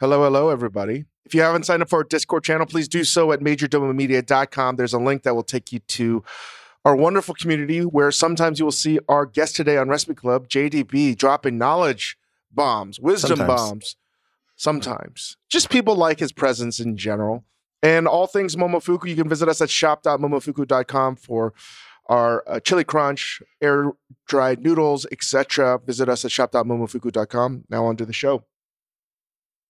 Hello, hello, everybody. If you haven't signed up for our Discord channel, please do so at majordomomedia.com. There's a link that will take you to our wonderful community where sometimes you will see our guest today on Recipe Club, JDB, dropping knowledge bombs, wisdom Sometimes. bombs. Sometimes. Just people like his presence in general. And all things Momofuku, you can visit us at shop.momofuku.com for our uh, chili crunch, air dried noodles, etc. Visit us at shop.momofuku.com. Now on to the show.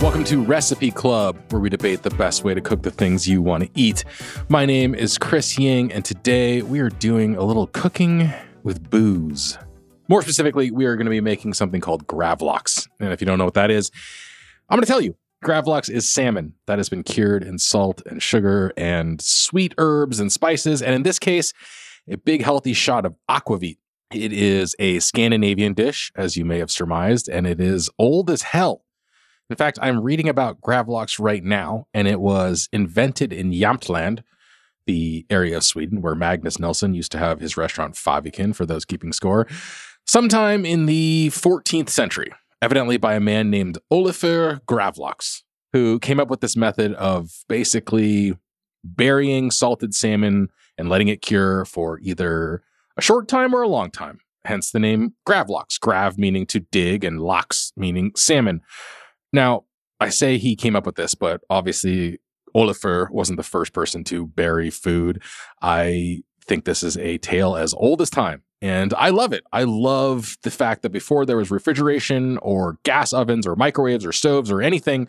Welcome to Recipe Club, where we debate the best way to cook the things you want to eat. My name is Chris Ying, and today we are doing a little cooking with booze. More specifically, we are going to be making something called gravlax. And if you don't know what that is, I'm going to tell you. Gravlax is salmon that has been cured in salt and sugar and sweet herbs and spices. And in this case, a big healthy shot of aquavit. It is a Scandinavian dish, as you may have surmised, and it is old as hell. In fact, I'm reading about Gravlax right now, and it was invented in Jämtland, the area of Sweden where Magnus Nilsson used to have his restaurant Fäviken, for those keeping score, sometime in the 14th century, evidently by a man named Olafur Gravlax, who came up with this method of basically burying salted salmon and letting it cure for either a short time or a long time. Hence the name Gravlax, grav meaning to dig and lax meaning salmon. Now, I say he came up with this, but obviously Olafur wasn't the first person to bury food. I think this is a tale as old as time. And I love it. I love the fact that before there was refrigeration or gas ovens or microwaves or stoves or anything,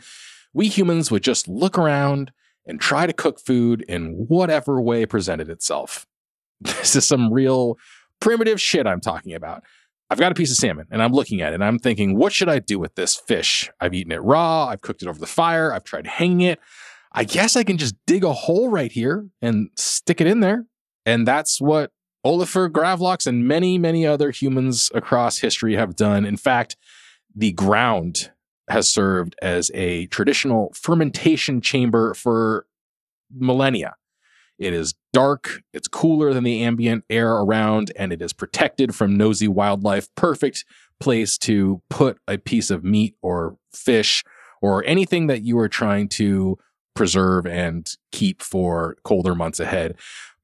we humans would just look around and try to cook food in whatever way presented itself. This is some real primitive shit I'm talking about. I've got a piece of salmon and I'm looking at it and I'm thinking, what should I do with this fish? I've eaten it raw, I've cooked it over the fire, I've tried hanging it. I guess I can just dig a hole right here and stick it in there. And that's what Olafur Gravlax and many, many other humans across history have done. In fact, the ground has served as a traditional fermentation chamber for millennia. It is dark, it's cooler than the ambient air around, and it is protected from nosy wildlife. Perfect place to put a piece of meat or fish or anything that you are trying to preserve and keep for colder months ahead.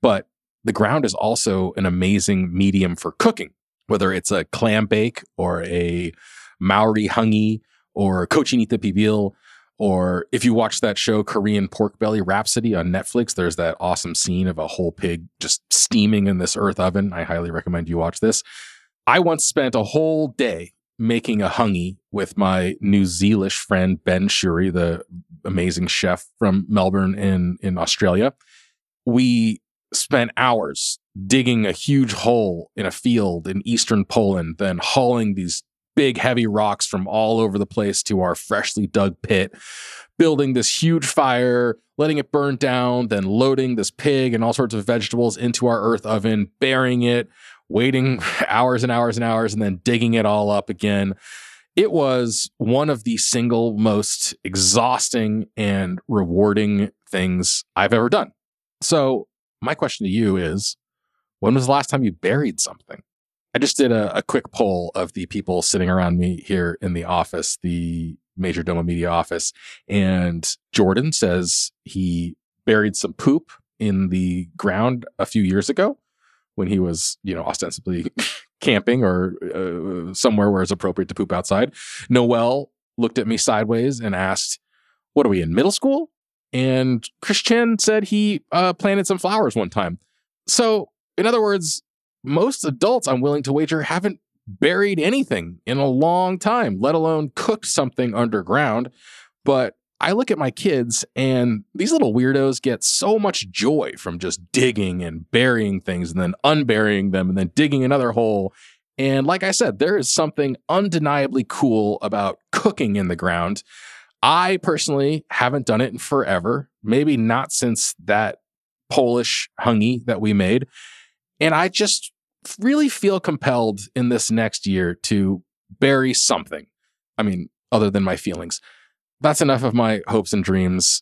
But the ground is also an amazing medium for cooking, whether it's a clam bake or a Maori hangi or cochinita pibil or if you watch that show Korean Pork Belly Rhapsody on Netflix, there's that awesome scene of a whole pig just steaming in this earth oven. I highly recommend you watch this. I once spent a whole day making a hangi with my New Zealish friend Ben Shewry, the amazing chef from Melbourne in, in Australia. We spent hours digging a huge hole in a field in eastern Poland, then hauling these big heavy rocks from all over the place to our freshly dug pit, building this huge fire, letting it burn down, then loading this pig and all sorts of vegetables into our earth oven, burying it, waiting hours and hours and hours, and then digging it all up again. It was one of the single most exhausting and rewarding things I've ever done. So, my question to you is when was the last time you buried something? I just did a, a, quick poll of the people sitting around me here in the office, the Major Domo Media office. And Jordan says he buried some poop in the ground a few years ago when he was, you know, ostensibly camping or uh, somewhere where it's appropriate to poop outside. Noel looked at me sideways and asked, What are we in middle school? And Christian said he uh, planted some flowers one time. So, in other words, most adults, I'm willing to wager, haven't buried anything in a long time, let alone cooked something underground. But I look at my kids and these little weirdos get so much joy from just digging and burying things and then unburying them and then digging another hole. And like I said, there is something undeniably cool about cooking in the ground. I personally haven't done it in forever, maybe not since that Polish hangi that we made. And I just really feel compelled in this next year to bury something. I mean, other than my feelings that's enough of my hopes and dreams.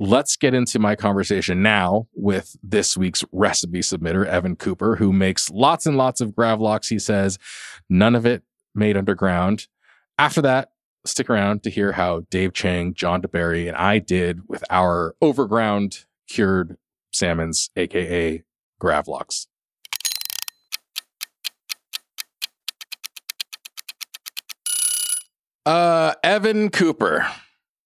Let's get into my conversation now with this week's recipe submitter, Evan Cooper, who makes lots and lots of gravlox. He says, none of it made underground. After that, stick around to hear how Dave Chang, John deBary, and I did with our overground cured salmons, aka gravlox. Uh, Evan Cooper,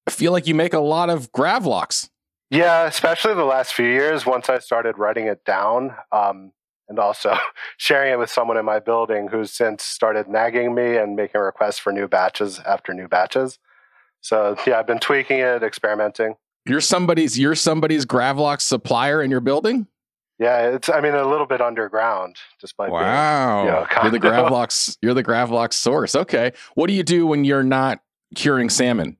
I feel like you make a lot of gravlox. Yeah, especially the last few years. Once I started writing it down, um, and also sharing it with someone in my building who's since started nagging me and making requests for new batches after new batches. So yeah, I've been tweaking it, experimenting. You're somebody's you're somebody's gravlox supplier in your building. Yeah, it's I mean a little bit underground, despite wow. Being, you know, you're the gravlox. You're the gravlox source. Okay, what do you do when you're not curing salmon?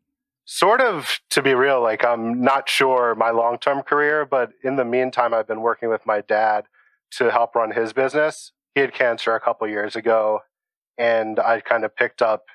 sort of to be real like i'm not sure my long-term career but in the meantime i've been working with my dad to help run his business he had cancer a couple years ago and i kind of picked up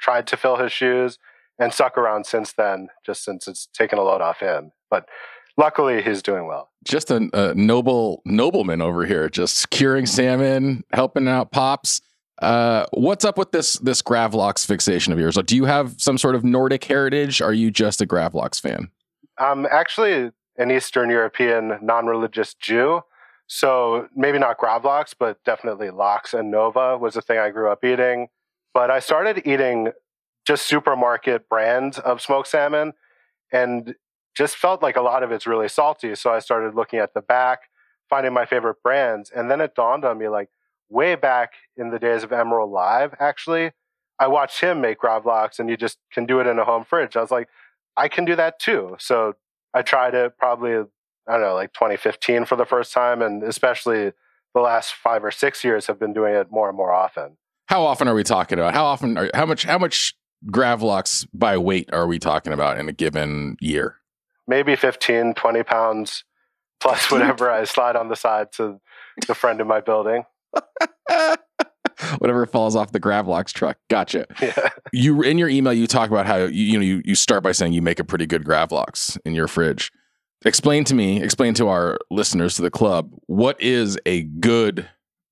tried to fill his shoes and stuck around since then just since it's taken a load off him but luckily he's doing well just a, a noble nobleman over here just curing salmon helping out pops uh, what's up with this this Gravlox fixation of yours? Do you have some sort of Nordic heritage? Are you just a Gravlox fan? I'm actually an Eastern European non-religious Jew, so maybe not Gravlox, but definitely lox and Nova was the thing I grew up eating. But I started eating just supermarket brands of smoked salmon, and just felt like a lot of it's really salty. So I started looking at the back, finding my favorite brands, and then it dawned on me like way back in the days of Emeril Live, actually, I watched him make gravlox and you just can do it in a home fridge. I was like, I can do that too. So I tried it probably, I don't know, like 2015 for the first time. And especially the last five or six years have been doing it more and more often. How often are we talking about? How often are, how much, how much gravlox by weight are we talking about in a given year? Maybe 15, 20 pounds plus whatever I slide on the side to the friend in my building. Whatever falls off the Gravlox truck. Gotcha. Yeah. You in your email you talk about how you, you know you, you start by saying you make a pretty good Gravlox in your fridge. Explain to me, explain to our listeners to the club, what is a good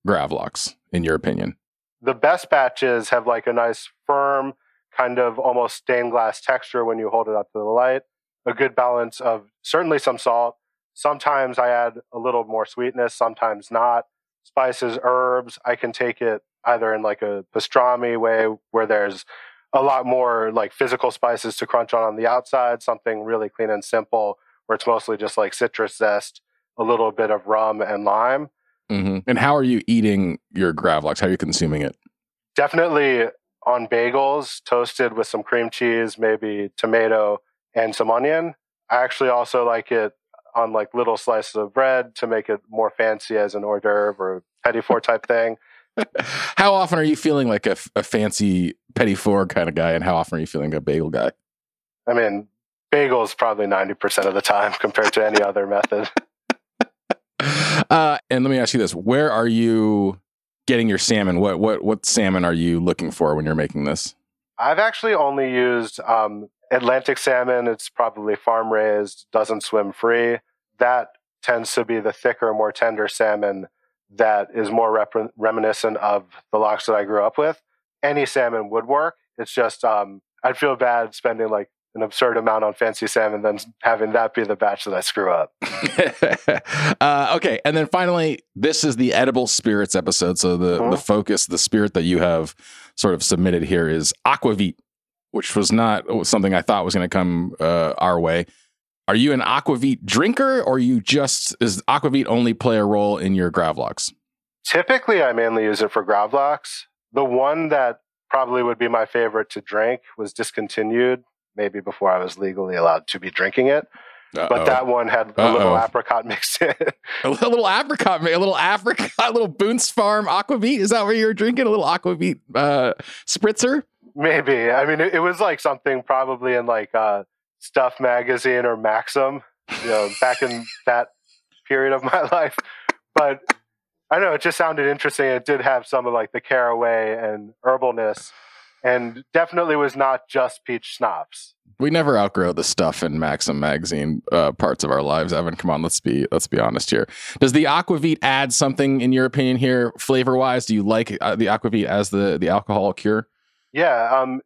Gravlox in your opinion? The best batches have like a nice firm kind of almost stained glass texture when you hold it up to the light. A good balance of certainly some salt. Sometimes I add a little more sweetness, sometimes not spices, herbs. I can take it either in like a pastrami way where there's a lot more like physical spices to crunch on on the outside, something really clean and simple where it's mostly just like citrus zest, a little bit of rum and lime. Mm-hmm. And how are you eating your gravlox? How are you consuming it? Definitely on bagels, toasted with some cream cheese, maybe tomato and some onion. I actually also like it on like little slices of bread to make it more fancy as an hors d'oeuvre or petit four type thing. how often are you feeling like a, a fancy petit four kind of guy, and how often are you feeling a bagel guy? I mean, bagels probably ninety percent of the time compared to any other method. Uh, and let me ask you this: Where are you getting your salmon? What what what salmon are you looking for when you're making this? I've actually only used um, Atlantic salmon, it's probably farm raised, doesn't swim free. That tends to be the thicker, more tender salmon that is more rep- reminiscent of the lox that I grew up with. Any salmon would work. It's just um, I'd feel bad spending like an absurd amount on fancy salmon than having that be the batch that I screw up. uh, okay, and then finally, this is the edible spirits episode. So the mm-hmm. the focus, the spirit that you have sort of submitted here is aquavit which was not something I thought was going to come uh, our way. Are you an aquavit drinker, or you just is aquavit only play a role in your gravlox? Typically, I mainly use it for gravlox, The one that probably would be my favorite to drink was discontinued, maybe before I was legally allowed to be drinking it. Uh-oh. But that one had a little Uh-oh. apricot mixed in. a little apricot, a little apricot, a little Boone's Farm aquavit. Is that what you were drinking? A little aquavit uh, spritzer? Maybe. I mean, it, it was like something probably in like uh, Stuff Magazine or Maxim, you know, back in that period of my life. But I know, it just sounded interesting. It did have some of like the caraway and herbalness, and definitely was not just peach schnapps. We never outgrow the stuff in Maxim magazine uh, parts of our lives. Evan, come on, let's be let's be honest here. Does the aquavit add something in your opinion here, flavor wise? Do you like uh, the aquavit as the the alcohol cure? Yeah, um,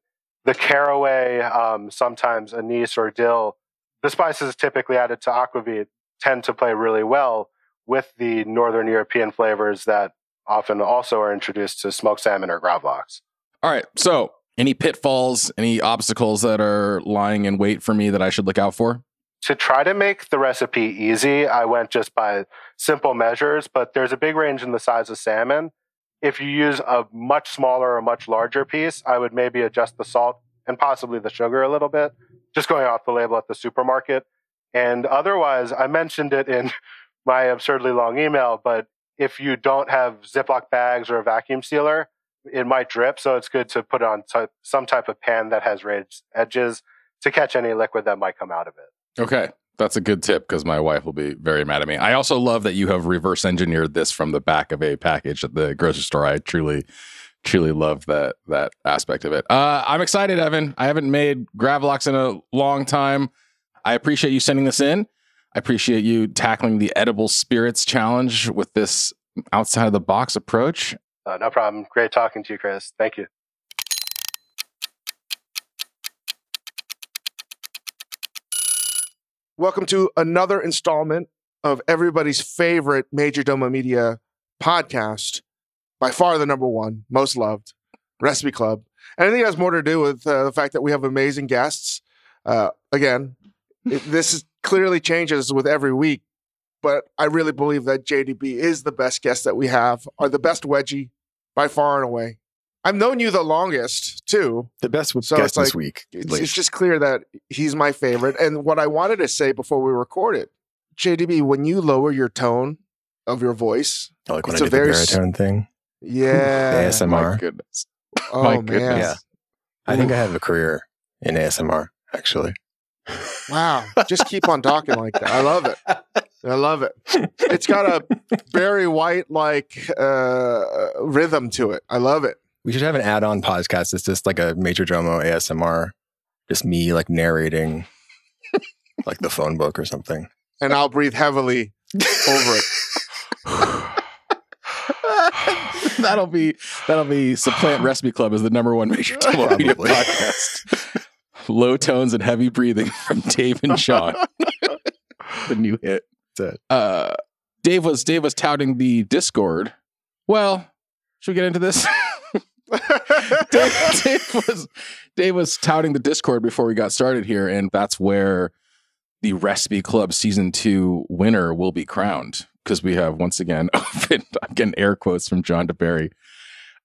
the caraway, um, sometimes anise or dill, the spices typically added to aquavit tend to play really well with the northern European flavors that often also are introduced to smoked salmon or gravlax. All right, so any pitfalls, any obstacles that are lying in wait for me that I should look out for? To try to make the recipe easy, I went just by simple measures, but there's a big range in the size of salmon. If you use a much smaller or much larger piece, I would maybe adjust the salt and possibly the sugar a little bit, just going off the label at the supermarket. And otherwise, I mentioned it in my absurdly long email, but if you don't have Ziploc bags or a vacuum sealer, it might drip. So it's good to put on t- some type of pan that has raised edges to catch any liquid that might come out of it. Okay. That's a good tip because my wife will be very mad at me. I also love that you have reverse engineered this from the back of a package at the grocery store. I truly, truly love that that aspect of it. Uh, I'm excited, Evan. I haven't made Gravlox in a long time. I appreciate you sending this in. I appreciate you tackling the edible spirits challenge with this outside of the box approach. Uh, no problem. Great talking to you, Chris. Thank you. Welcome to another installment of everybody's favorite Major Domo Media podcast, by far the number one, most loved, Recipe Club. And I think it has more to do with uh, the fact that we have amazing guests. Uh, again, it, this is, clearly changes with every week, but I really believe that JDB is the best guest that we have, are the best wedgie by far and away. I've known you the longest too. The best So guest it's like- this week. at It's, it's just clear that he's my favorite. And what I wanted to say before we recorded, JDB, when you lower your tone of your voice, I like when it's I a do the very s- baritone thing. yeah, ASMR. My goodness. oh my man, goodness. Yeah. I think I have a career in ASMR, actually. wow, just keep on talking like that. I love it. I love it. It's got a Barry White like uh, rhythm to it. I love it. We should have an add-on podcast. It's just like a Major Domo ASMR, just me like narrating, like the phone book or something. And I'll breathe heavily over it. that'll be that'll be supplant recipe club as the number one major Domo podcast. Low tones and heavy breathing from Dave and Sean. the new hit. Uh, Dave was Dave was touting the Discord. Well, should we get into this? Dave, Dave was Dave was touting the Discord before we got started here, and that's where the Recipe Club season two winner will be crowned because we have once again opened. I'm getting air quotes from John deBary.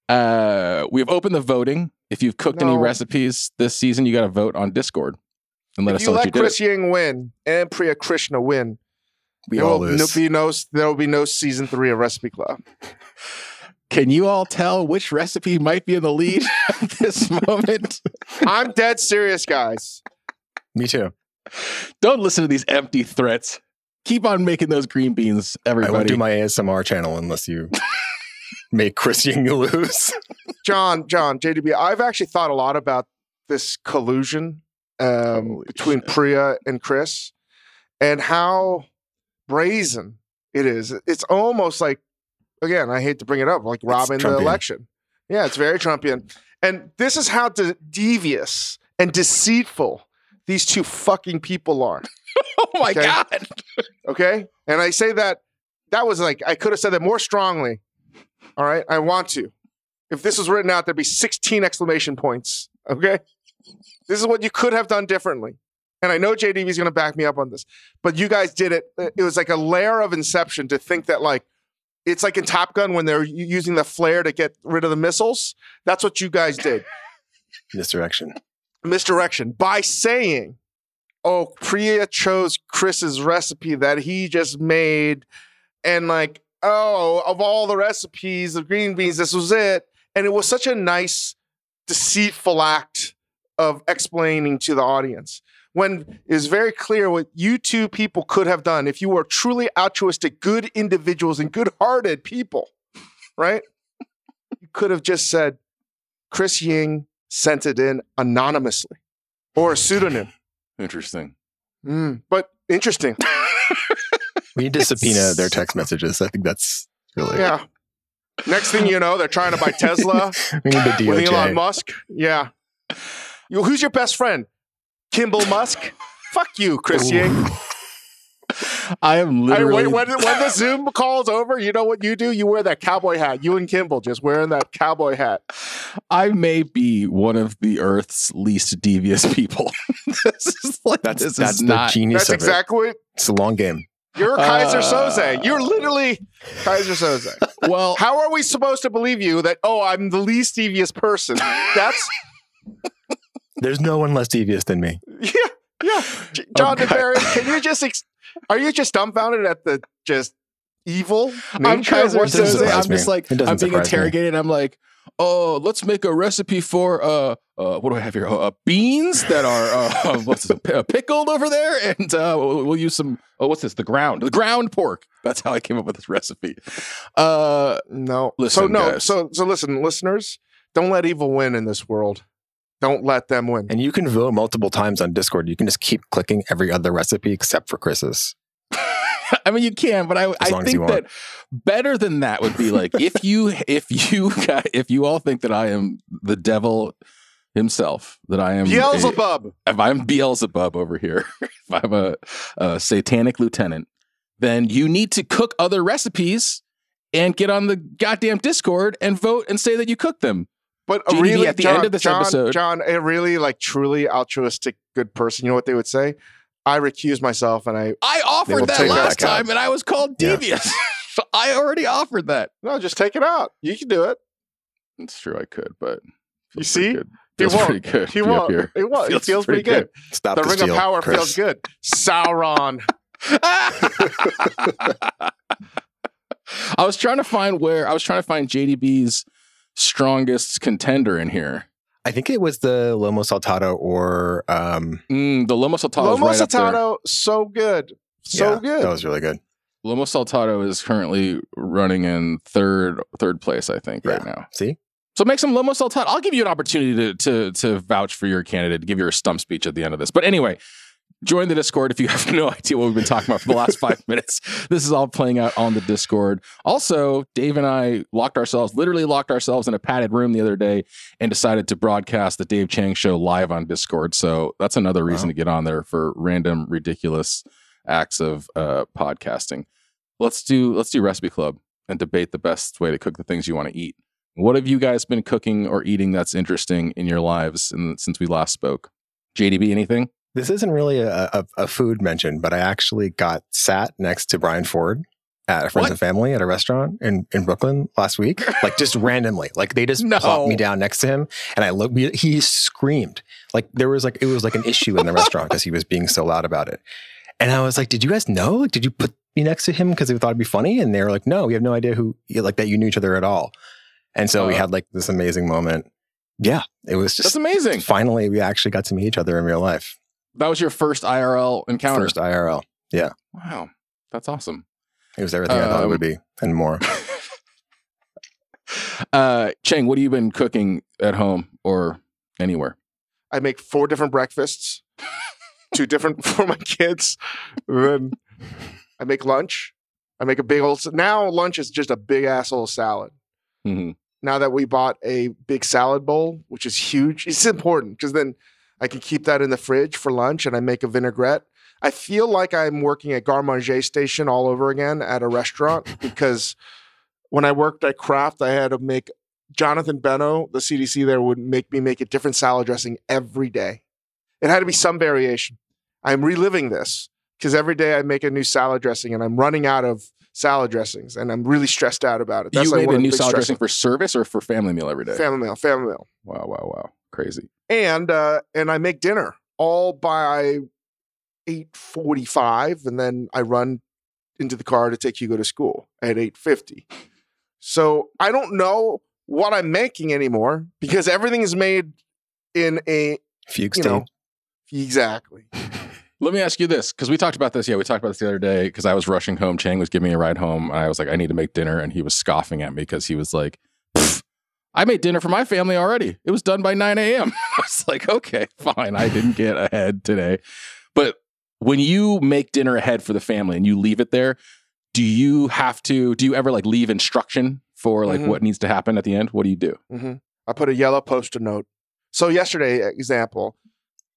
Uh, we have opened the voting. If you've cooked any recipes this season, you got to vote on Discord and let if us you know let you did Chris. Ying win and Priya Krishna win, We there all will lose. be no there will be no season three of Recipe Club. Can you all tell which recipe might be in the lead at this moment? I'm dead serious, guys. Me too. Don't listen to these empty threats. Keep on making those green beans, everybody. I won't do my ASMR channel unless you make Chris Ying lose. John, John, JDB, I've actually thought a lot about this collusion um, between shit. Priya and Chris and how brazen it is. It's almost like, again, I hate to bring it up, like robbing the election. Yeah, it's very Trumpian. And this is how de- devious and deceitful these two fucking people are. oh my Okay. god! Okay. And I say that, that was like, I could have said that more strongly. All right. I want to. If this was written out, there'd be 16 exclamation points. Okay. This is what you could have done differently. And I know JDB is going to back me up on this, but you guys did it. It was like a layer of inception to think that, like, It's like in Top Gun when they're using the flare to get rid of the missiles. That's what you guys did. Misdirection. Misdirection by saying, "Oh, Priya chose Chris's recipe that he just made," and like, "Oh, of all the recipes of green beans, this was it." And it was such a nice, deceitful act of explaining to the audience when it's very clear what you two people could have done if you were truly altruistic, good individuals and good-hearted people, right? you could have just said, Chris Ying sent it in anonymously or a pseudonym. Interesting. Mm, but interesting. We need to subpoena their text messages. I think that's really. Yeah. Next thing you know, they're trying to buy Tesla We need the with Elon Musk. Yeah. Who's your best friend? Kimball Musk? Fuck you, Chris Ooh. Ying. I am I, literally. when, when, when the Zoom call's over, you know what you do? You wear that cowboy hat. You and Kimball just wearing that cowboy hat. I may be one of the Earth's least devious people. this is like That's this that's is the not. genius That's of exactly it. It's a long game. you're Keyser Uh, Soze. You're literally Keyser Soze. Well, How are we supposed to believe you that, oh, I'm the least devious person? That's, There's no one less devious than me. yeah, yeah. John Okay. deBary, can you just, ex- are you just dumbfounded at the just evil I'm nature of Keyser this Soze. is? surprise I'm me. just like I'm being surprise me. interrogated. I'm like, oh, let's make a recipe for uh, uh what do I have here? Uh, beans that are uh, what's this, uh, pickled over there, and uh, we'll, we'll use some. Oh, what's this? The ground, the ground pork. That's how I came up with this recipe. Uh, No. so, no. guys. So, so listen, listeners, don't let evil win in this world. Don't let them win. And you can vote multiple times on Discord. You can just keep clicking every other recipe except for Chris's. I mean, you can, but I, I long as you think that better than that would be like if you if you got, if you all think that I am the devil himself, that I am a- Beelzebub. if I'm Beelzebub over here, if I'm a, a satanic lieutenant, then you need to cook other recipes and get on the goddamn Discord and vote and say that you cooked them. But a JDB really, at the John, end of this John, episode- John, a really like truly altruistic good person. You know what they would say? I recuse myself, and I I offered that last back out. time and I was called Yeah. devious. I already offered that. no, just take it out. You can do it. It's true, I could, but You feels see? pretty good. He feels won't. pretty good. He to won't. here. It, won't. it feels pretty good. Stop the the ring steal, of power Chris. feels good. Sauron. I was trying to find where I was trying to find JDB's strongest contender in here. I think it was the Lomo Saltado or um, Mm, the Lomo Saltado Lomo right. Saltado, so good, so yeah, good. That was really good. Lomo Saltado is currently running in third third place, I think, right now. See, So make some Lomo Saltado. I'll give you an opportunity to to to vouch for your candidate, to give your stump speech at the end of this. But anyway, join the Discord if you have no idea what we've been talking about for the last five minutes. This is all playing out on the Discord. Also, Dave and I locked ourselves, literally locked ourselves in a padded room the other day and decided to broadcast the Dave Chang show live on Discord. So that's another reason Wow. to get on there for random, ridiculous acts of uh, podcasting. Let's do let's do recipe club and debate the best way to cook the things you want to eat. What have you guys been cooking or eating that's interesting in your lives in, since we last spoke? JDB, anything? This isn't really a, a, a food mention, but I actually got sat next to Brian Ford at a Friends What? and Family at a restaurant in, in Brooklyn last week, like just randomly. Like they just No. plopped me down next to him, and I looked. He screamed like there was like it was like an issue in the restaurant because he was being so loud about it. And I was like, "Did you guys know? Like, did you put me next to him because they thought it'd be funny?" And they were like, "No, we have no idea who like that you knew each other at all." And so we Uh. had like this amazing moment. Yeah, it was just That's just amazing. finally we actually got to meet each other in real life. That was your first IRL encounter. First IRL. Yeah. Wow, that's awesome. It was everything I thought it Um, would be and more. uh, Chang, what have you been cooking at home or anywhere? I make four different breakfasts, two different for my kids. Then I make lunch. I make a big old. Now lunch is just a big asshole salad. Mhm. Now that we bought a big salad bowl, which is huge, it's important because then I can keep that in the fridge for lunch, and I make a vinaigrette. I feel like I'm working at Garde Manger station all over again at a restaurant because when I worked at Craft, I had to make Jonathan Benno, the CDC there, would make me make a different salad dressing every day. It had to be some variation. I'm reliving this because every day I make a new salad dressing and I'm running out of salad dressings, and I'm really stressed out about it. you like made a new salad dressing for service or for family meal every day? family meal, family meal, wow, wow, wow. Crazy. and uh, and I make dinner all by eight forty five, and then I run into the car to take Hugo to school at eight fifty. So I don't know what I'm making anymore because everything is made in a Fugue you state. know exactly. Let me ask you this, because we talked about this. Yeah, we talked about this the other day because I was rushing home. Chang was giving me a ride home. And I was like, I need to make dinner. And he was scoffing at me because he was like, "Pfft, I made dinner for my family already. It was done by 9 a.m. I was like, okay, fine. I didn't get ahead today. But when you make dinner ahead for the family and you leave it there, do you have to, do you ever like leave instruction for like Mhm. what needs to happen at the end? What do you do? hmm I put a yellow post-it note. So yesterday, example,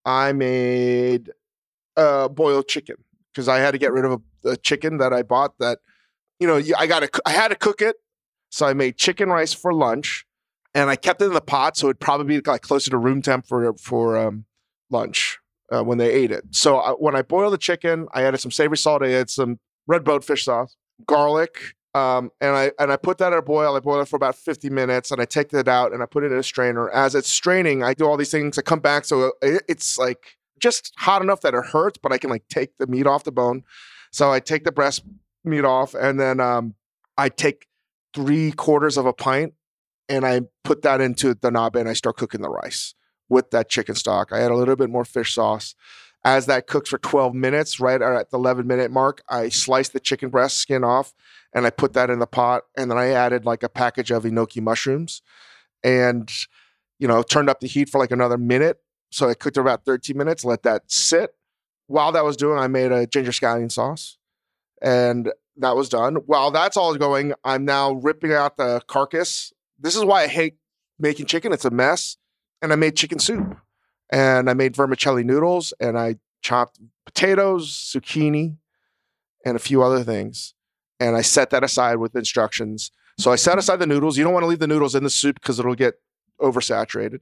I made uh, boiled chicken because I had to get rid of a, a chicken that I bought. That you know, I got to, I had to cook it. So I made chicken rice for lunch, and I kept it in the pot, so it'd probably be like closer to room temp for for um, lunch uh, when they ate it. So I, when I boiled the chicken, I added some savory salt. I added some red boat fish sauce, garlic, um, and I and I put that at a boil. I boil it for about 50 minutes, and I take that out and I put it in a strainer. As it's straining, I do all these things. I come back, so it, it's like just hot enough that it hurts, but I can like take the meat off the bone. So I take the breast meat off, and then um, I take three quarters of a pint, and I put that into the nabe, and I start cooking the rice with that chicken stock. I add a little bit more fish sauce. As that cooks for 12 minutes, right at the 11 minute mark, I slice the chicken breast skin off and I put that in the pot. And then I added like a package of enoki mushrooms and, you know, turned up the heat for like another minute. So I cooked about 13 minutes, let that sit. While that was doing, I made a ginger scallion sauce and that was done. While that's all going, I'm now ripping out the carcass. This is why I hate making chicken. It's a mess. And I made chicken soup and I made vermicelli noodles and I chopped potatoes, zucchini, and a few other things. And I set that aside with instructions. So I set aside the noodles. You don't want to leave the noodles in the soup because it'll get oversaturated.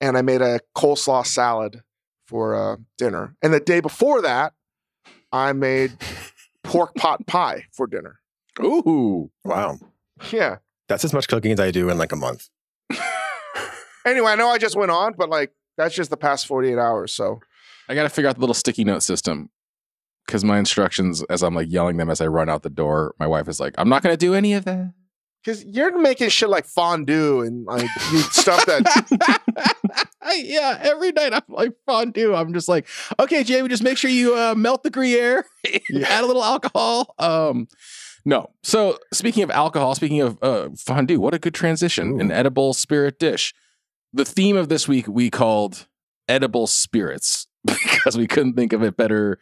And I made a coleslaw salad for uh, dinner. And the day before that, I made pork pot pie for dinner. Ooh. Wow. Yeah. That's as much cooking as I do in like a month. Anyway, I know I just went on, but like that's just the past 48 hours. So I got to figure out the little sticky note system because my instructions, as I'm like yelling them as I run out the door, my wife is like, I'm not going to do any of that. because you're making shit like fondue and like you stuff that yeah, every night I'm like fondue. I'm just like, okay, Jamie, just make sure you uh, melt the Gruyere, Yeah. add a little alcohol. Um, no. So speaking of alcohol, speaking of uh, fondue, what a good transition! An edible spirit dish. The theme of this week we called edible spirits because we couldn't think of a better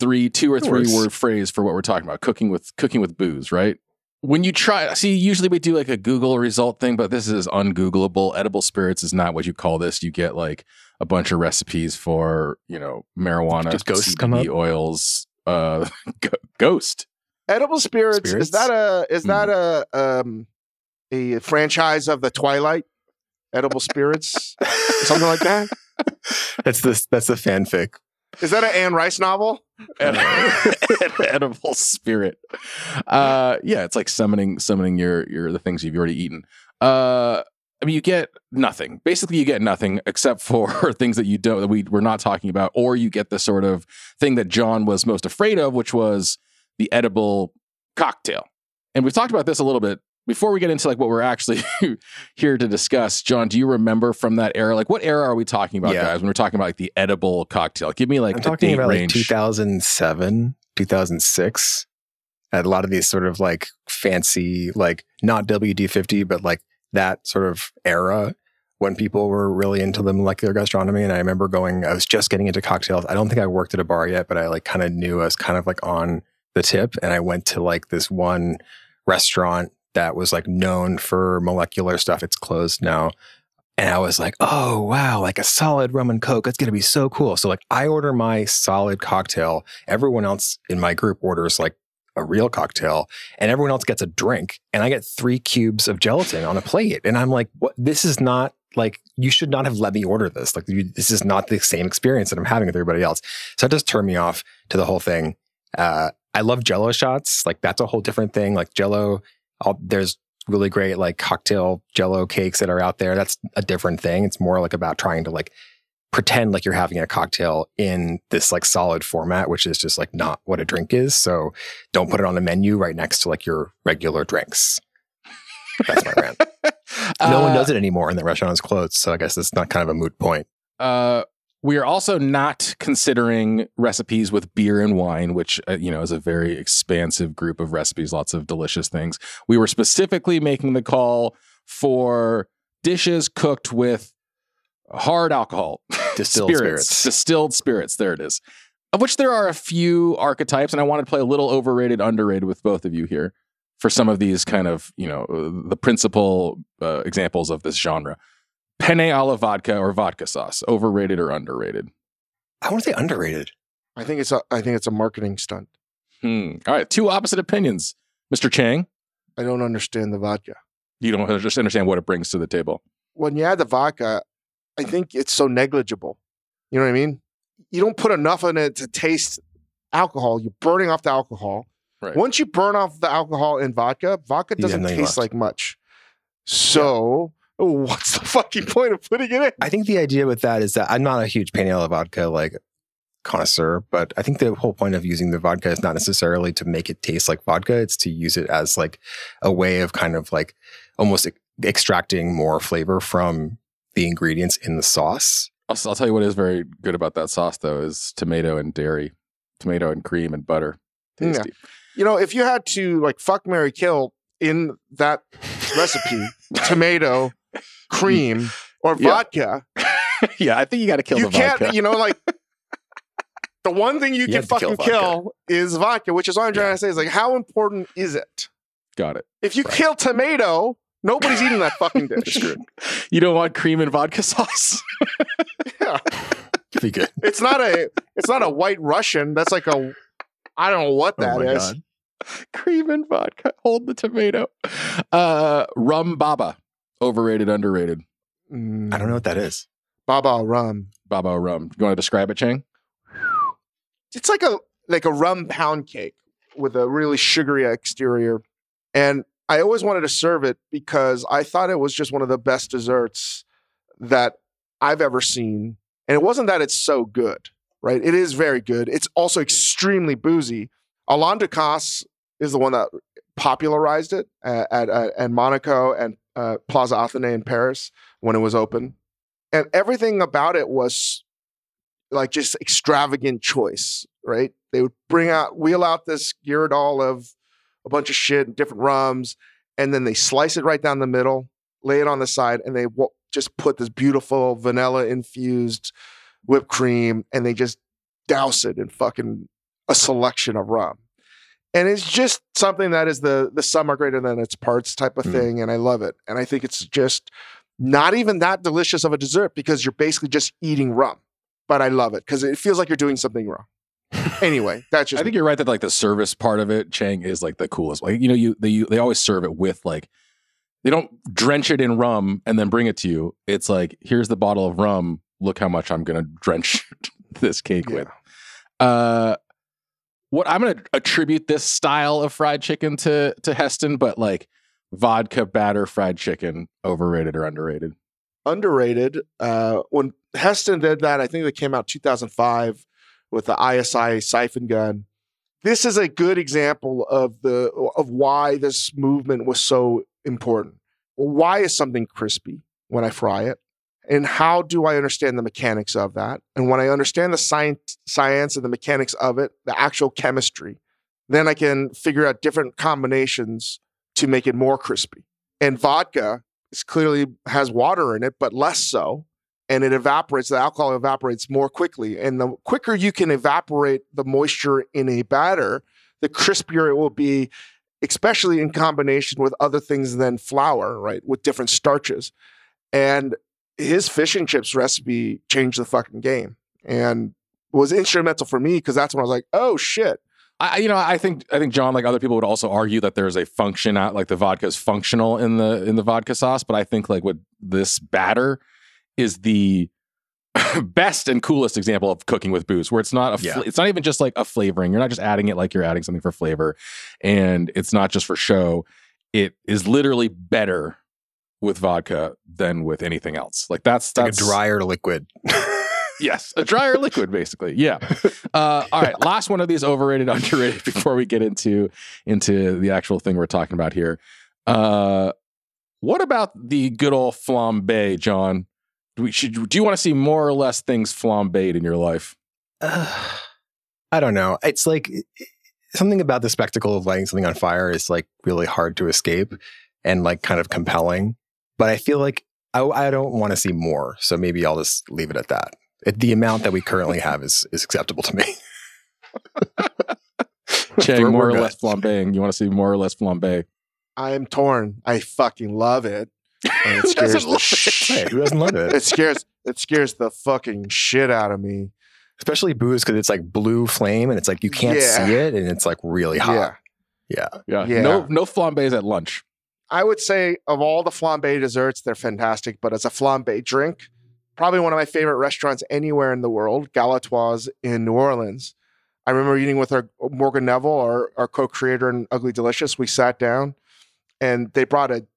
three, two or three word phrase for what we're talking about: cooking with cooking with booze, right? when you try see usually we do like a google result thing but this is ungoogleable edible spirits is not what you call this you get like a bunch of recipes for you know marijuana Did ghosts CBD come up? oils uh ghost edible spirits, Spirits? is that a is that a um a franchise of the twilight? Edible spirits? Something like that? That's the that's the fanfic. is that an anne rice novel? Ed- edible spirit. Uh yeah it's like summoning summoning your your the things you've already eaten. Uh I mean, you get nothing. Basically, you get nothing except for things that you don't that we we're not talking about, or you get the sort of thing that John was most afraid of, which was the edible cocktail. And we've talked about this a little bit before we get into like what we're actually here to discuss. John, do you remember from that era? Like, what era are we talking about, Yeah. guys? When we're talking about like the edible cocktail, give me like I'm talking about like 2007, 2006. I had a lot of these sort of like fancy, like not WD50, but like that sort of era when people were really into the molecular gastronomy. And I remember going, I was just getting into cocktails. I don't think I worked at a bar yet, but I like kind of knew I was kind of like on the tip. And I went to like this one restaurant that was like known for molecular stuff. It's closed now. And I was like, oh, wow, like a solid rum and coke. That's going to be so cool. So, like, I order my solid cocktail. Everyone else in my group orders like a real cocktail, and everyone else gets a drink. And I get three cubes of gelatin on a plate. And I'm like, what? This is not like, you should not have let me order this. Like, you, this is not the same experience that I'm having with everybody else. So, it just turned me off to the whole thing. Uh, I love Jello shots. Like that's a whole different thing. Like Jello, I'll, there's really great like cocktail Jello cakes that are out there. That's a different thing. It's more like about trying to like pretend like you're having a cocktail in this like solid format, which is just like not what a drink is. So don't put it on the menu right next to like your regular drinks. That's my rant. no one Uh, does it anymore, and the restaurant is closed. So I guess it's not kind of a moot point. Uh, we are also not considering recipes with beer and wine, which uh, you know is a very expansive group of recipes, lots of delicious things. We were specifically making the call for dishes cooked with hard alcohol, Distilled spirits. distilled spirits. There it is. Of which there are a few archetypes, and I wanted to play a little overrated, underrated with both of you here for some of these kind of you know uh, the principal uh, examples of this genre. Penne alla vodka or vodka sauce, overrated or underrated? I want to say underrated. I think it's a I think it's a marketing stunt. Hmm. All right, two opposite opinions. Mr. Chang, I don't understand the vodka. you don't just understand what it brings to the table. When you add the vodka, I think it's so negligible. You know what I mean? You don't put enough in it to taste alcohol. You're burning off the alcohol. Right. Once you burn off the alcohol in vodka, vodka doesn't nothing taste left. like much. So, what's the fucking point of putting it in? I think the idea with that is that I'm not a huge penne alla vodka like connoisseur, but I think the whole point of using the vodka is not necessarily to make it taste like vodka. It's to use it as like a way of kind of like almost ex- extracting more flavor from the ingredients in the sauce. I'll, I'll tell you what is very good about that sauce, though, is tomato and dairy, tomato and cream and butter. Yeah. Tasty. You know, if you had to like fuck Mary Kill in that recipe, tomato, cream, or Yeah. vodka, Yeah, I think you got to kill you the can't, vodka. you know, like the one thing you, You can to kill fucking kill, is vodka, which is what I'm trying to say is like, how important is it? got it. If you Right. kill tomato, nobody's eating that fucking dish. You don't want cream and vodka sauce? Yeah. Be good. It's not a it's not a white Russian. That's like a I don't know what that oh is. God. cream and vodka. Hold the tomato. Uh, rum baba, overrated, underrated. Mm, I don't know what that is. Baba rum. Baba rum. You want to describe it, Chang? It's like a like a rum pound cake with a really sugary exterior. And I always wanted to serve it because I thought it was just one of the best desserts that I've ever seen. And it wasn't that it's so good, right? It is very good. It's also extremely boozy. Alain Ducasse is the one that popularized it at, at, at, at Monaco and uh, Plaza Athénée in Paris when it was open. And everything about it was like just extravagant choice, right? They would bring out, wheel out this gueridon of a bunch of shit and different rums, and then they slice it right down the middle, lay it on the side, and they w- just put this beautiful vanilla infused whipped cream, and they just douse it in fucking a selection of rum. And it's just something that is the the sum are greater than its parts type of Mm. thing, and I love it. And I think it's just not even that delicious of a dessert because you're basically just eating rum. But I love it because it feels like you're doing something wrong. Anyway, that's just I think you're right that like the service part of it, Chang, is like the coolest. Like you know, you they you, they always serve it with like they don't drench it in rum and then bring it to you. It's like here's the bottle of rum. Look how much I'm gonna drench this cake Yeah. with. Uh, what I'm gonna attribute this style of fried chicken to to Heston, but like vodka batter fried chicken, overrated or underrated? underrated. Uh, when Heston did that, I think it came out 2005 with the ISI siphon gun. This is a good example of the of why this movement was so important. Why is something crispy when I fry it? And how do I understand the mechanics of that? And when I understand the science, science and the mechanics of it, the actual chemistry, then I can figure out different combinations to make it more crispy. And vodka is clearly has water in it, but less so. And it evaporates, the alcohol evaporates more quickly. And the quicker you can evaporate the moisture in a batter, the crispier it will be, especially in combination with other things than flour, right? With different starches. And his fish and chips recipe changed the fucking game and was instrumental for me because that's when I was like, oh shit. I, you know, I think I think John, like other people, would also argue that there's a function out, like the vodka is functional in the in the vodka sauce. But I think like what this batter is the best and coolest example of cooking with booze where it's not a fl- Yeah. it's not even just like a flavoring you're not just adding it like you're adding something for flavor and it's not just for show it is literally better with vodka than with anything else like that's like a drier liquid. yes a drier liquid basically yeah uh, all right last one of these overrated underrated before we get into into the actual thing we're talking about here uh what about the good old flambe john do, we, should, do you want to see more or less things flambéed in your life Uh, I don't know. It's like something about the spectacle of lighting something on fire is like really hard to escape and like kind of compelling. But I feel like I, I don't want to see more. So maybe I'll just leave it at that. It, the amount that we currently have is is acceptable to me. Chang, We're- more we're or good. less flambeing. You want to see more or less flambe? I'm torn. I fucking love it. And it Who scares doesn't the love sh- Hey, who doesn't love it? it scares it scares the fucking shit out of me. Especially booze because it's like blue flame and it's like you can't Yeah. see it and it's like really hot. Yeah. Yeah. Yeah. Yeah. No no flambés at lunch. I would say of all the flambe desserts, they're fantastic. But as a flambe drink, probably one of my favorite restaurants anywhere in the world, Galatoire's in New Orleans. I remember eating with our Morgan Neville, our, our co-creator in Ugly Delicious. We sat down and they brought a,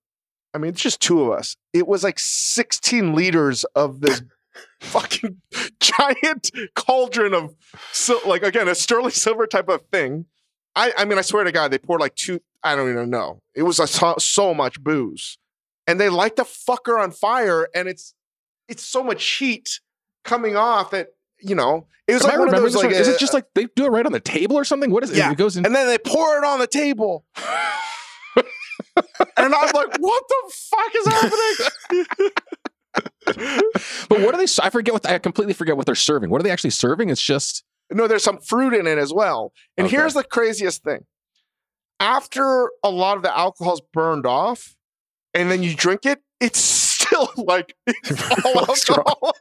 I mean, it's just two of us. It was like 16 liters of this fucking giant cauldron of, sil- like, again, a sterling silver type of thing. I, I mean, I swear to God, they poured like two, I don't even know. It was a, so, so much booze. And they light the fucker on fire, and it's it's so much heat coming off that, you know, it was Am like one of those like right? is uh, it just like they do it right on the table or something? What is it? Yeah. It goes in and then they pour it on the table. and I'm like, what the fuck is happening? But what are they I forget what I completely forget what they're serving. What are they actually serving? It's just no, there's some fruit in it as well. And Okay. here's the craziest thing. After a lot of the alcohol's burned off, and then you drink it, it's still like it's all alcohol.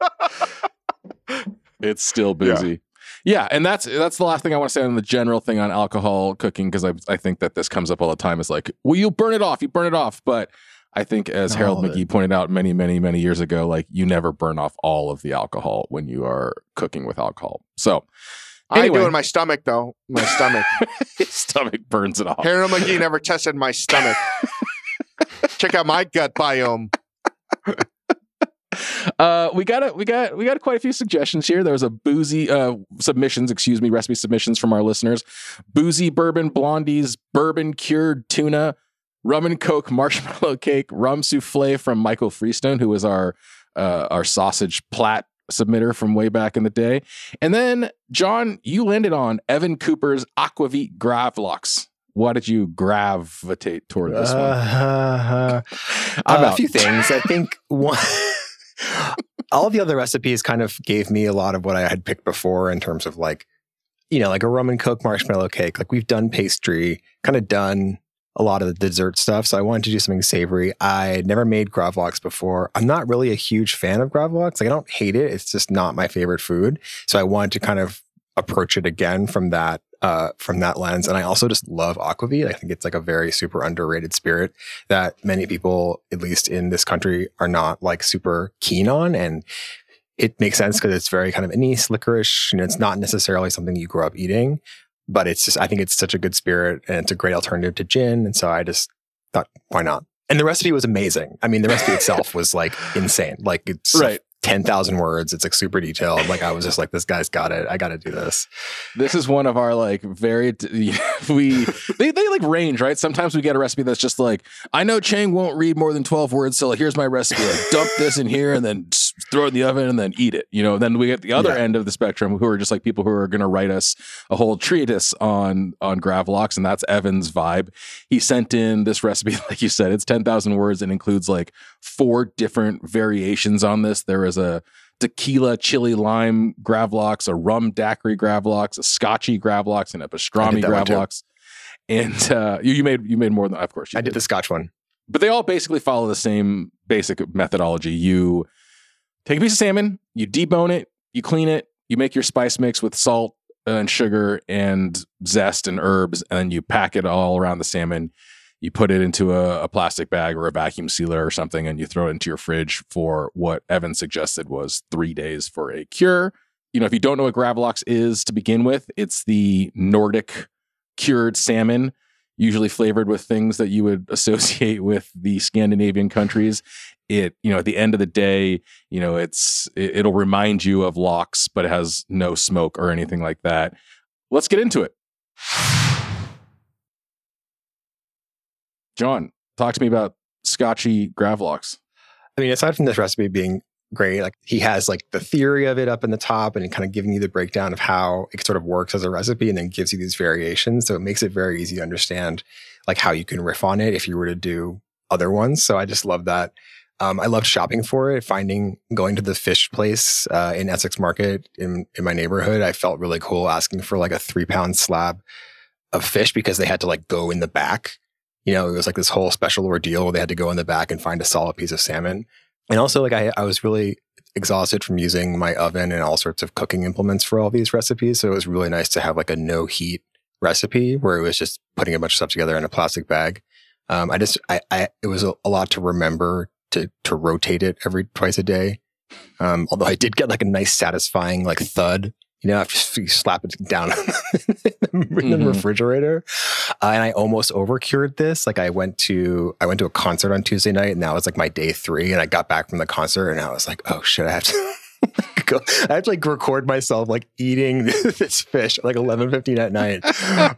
it's still boozy. Yeah. and that's that's the last thing I want to say on the general thing on alcohol cooking because I I think that this comes up all the time. Is like, well, you burn it off, you burn it off, but I think as Not Harold all of McGee pointed out many, many, many years ago, like you never burn off all of the alcohol when you are cooking with alcohol. So I Anyway. do in my stomach though. My stomach. his stomach burns it off. Harold McGee never tested my stomach. Check out my gut biome. Uh, we got a, we got we got quite a few suggestions here. There was a boozy uh, submissions, excuse me, recipe submissions from our listeners. Boozy bourbon blondies, bourbon cured tuna, rum and coke marshmallow cake, rum souffle from Michael Freestone, who was our uh, our sausage plat submitter from way back in the day. And then John, you landed on Evan Cooper's Aquavit Gravlax. Why did you gravitate toward this one? Uh, uh, a few things. I think one, all the other recipes kind of gave me a lot of what I had picked before in terms of like, you know, like a rum and coke marshmallow cake. Like we've done pastry, kind of done a lot of the dessert stuff. So I wanted to do something savory. I never made gravlax before. I'm not really a huge fan of gravlax. Like I don't hate it. It's just not my favorite food. So I wanted to kind of approach it again from that uh, from that lens. And I also just love aquavit. I think it's like a very super underrated spirit that many people, at least in this country, are not like super keen on. And it makes sense because it's very kind of anise, licorice. Know, it's not necessarily something you grow up eating, but it's just, I think it's such a good spirit and it's a great alternative to gin. And so I just thought, why not? And the recipe was amazing. I mean, the recipe itself was like insane. Like it's Right. 10,000 words. It's like super detailed. Like I was just like, this guy's got it. I got to do this. This is one of our like very we they they like range right. Sometimes we get a recipe that's just like I know Chang won't read more than twelve words, so like, here's my recipe. Like dump this in here and then throw it in the oven and then eat it. You know. Then we get the other Yeah. end of the spectrum who are just like people who are going to write us a whole treatise on on Gravlox, and that's Evan's vibe. He sent in this recipe, like you said, it's ten thousand words and includes like four different variations on this. There is a tequila chili lime gravlox, a rum daiquiri gravlox, a scotchy gravlox, and a pastrami that one too. gravlox. And uh, you, you made you made more than of course you I did the scotch one. but they all basically follow the same basic methodology. You take a piece of salmon, you debone it, you clean it, you make your spice mix with salt and sugar and zest and herbs, and then you pack it all around the salmon. You put it into a, a plastic bag or a vacuum sealer or something, and you throw it into your fridge for what Evan suggested was three days for a cure. You know, if you don't know what Gravlax is to begin with, it's the Nordic cured salmon usually flavored with things that you would associate with the Scandinavian countries. It, you know, at the end of the day, you know, it's it, it'll remind you of lox, but it has no smoke or anything like that. Let's get into it. John, talk to me about Scotchy Gravlax. I mean, aside from this recipe being great, like he has like the theory of it up in the top and kind of giving you the breakdown of how it sort of works as a recipe and then gives you these variations. So it makes it very easy to understand like how you can riff on it if you were to do other ones. So I just love that. Um, I loved shopping for it, finding going to the fish place uh, in Essex Market in in my neighborhood. I felt really cool asking for like a three pound slab of fish because they had to like go in the back. You know, it was like this whole special ordeal where they had to go in the back and find a solid piece of salmon. And also, like I, I was really exhausted from using my oven and all sorts of cooking implements for all these recipes. So it was really nice to have like a no heat recipe where it was just putting a bunch of stuff together in a plastic bag. Um, I just, I, I, it was a, a lot to remember to to rotate it every twice a day. Um, although I did get like a nice satisfying like thud, you know, after you slap it down in the Mhm. refrigerator. Uh, and I almost over cured this. Like I went to I went to a concert on Tuesday night, and that was like my day three. And I got back from the concert, and I was like, oh shit, I have to. Go. I had to like record myself like eating this fish at like eleven fifteen at night,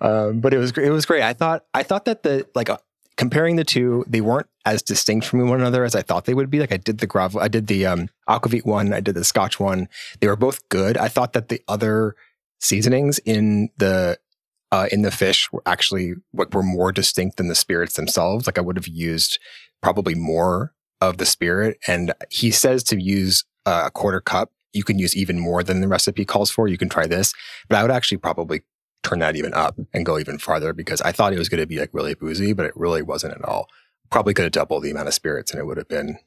um, but it was it was great. I thought I thought that the like uh, comparing the two, they weren't as distinct from one another as I thought they would be. Like I did the gravel, I did the um, aquavit one, I did the Scotch one. They were both good. I thought that the other seasonings in the uh, in the fish were actually what were more distinct than the spirits themselves. Like I would have used probably more of the spirit. And he says to use uh, a quarter cup. You can use even more than the recipe calls for. You can try this, but I would actually probably turn that even up and go even farther because I thought it was going to be like really boozy, but it really wasn't at all. Probably could have doubled the amount of spirits and it would have been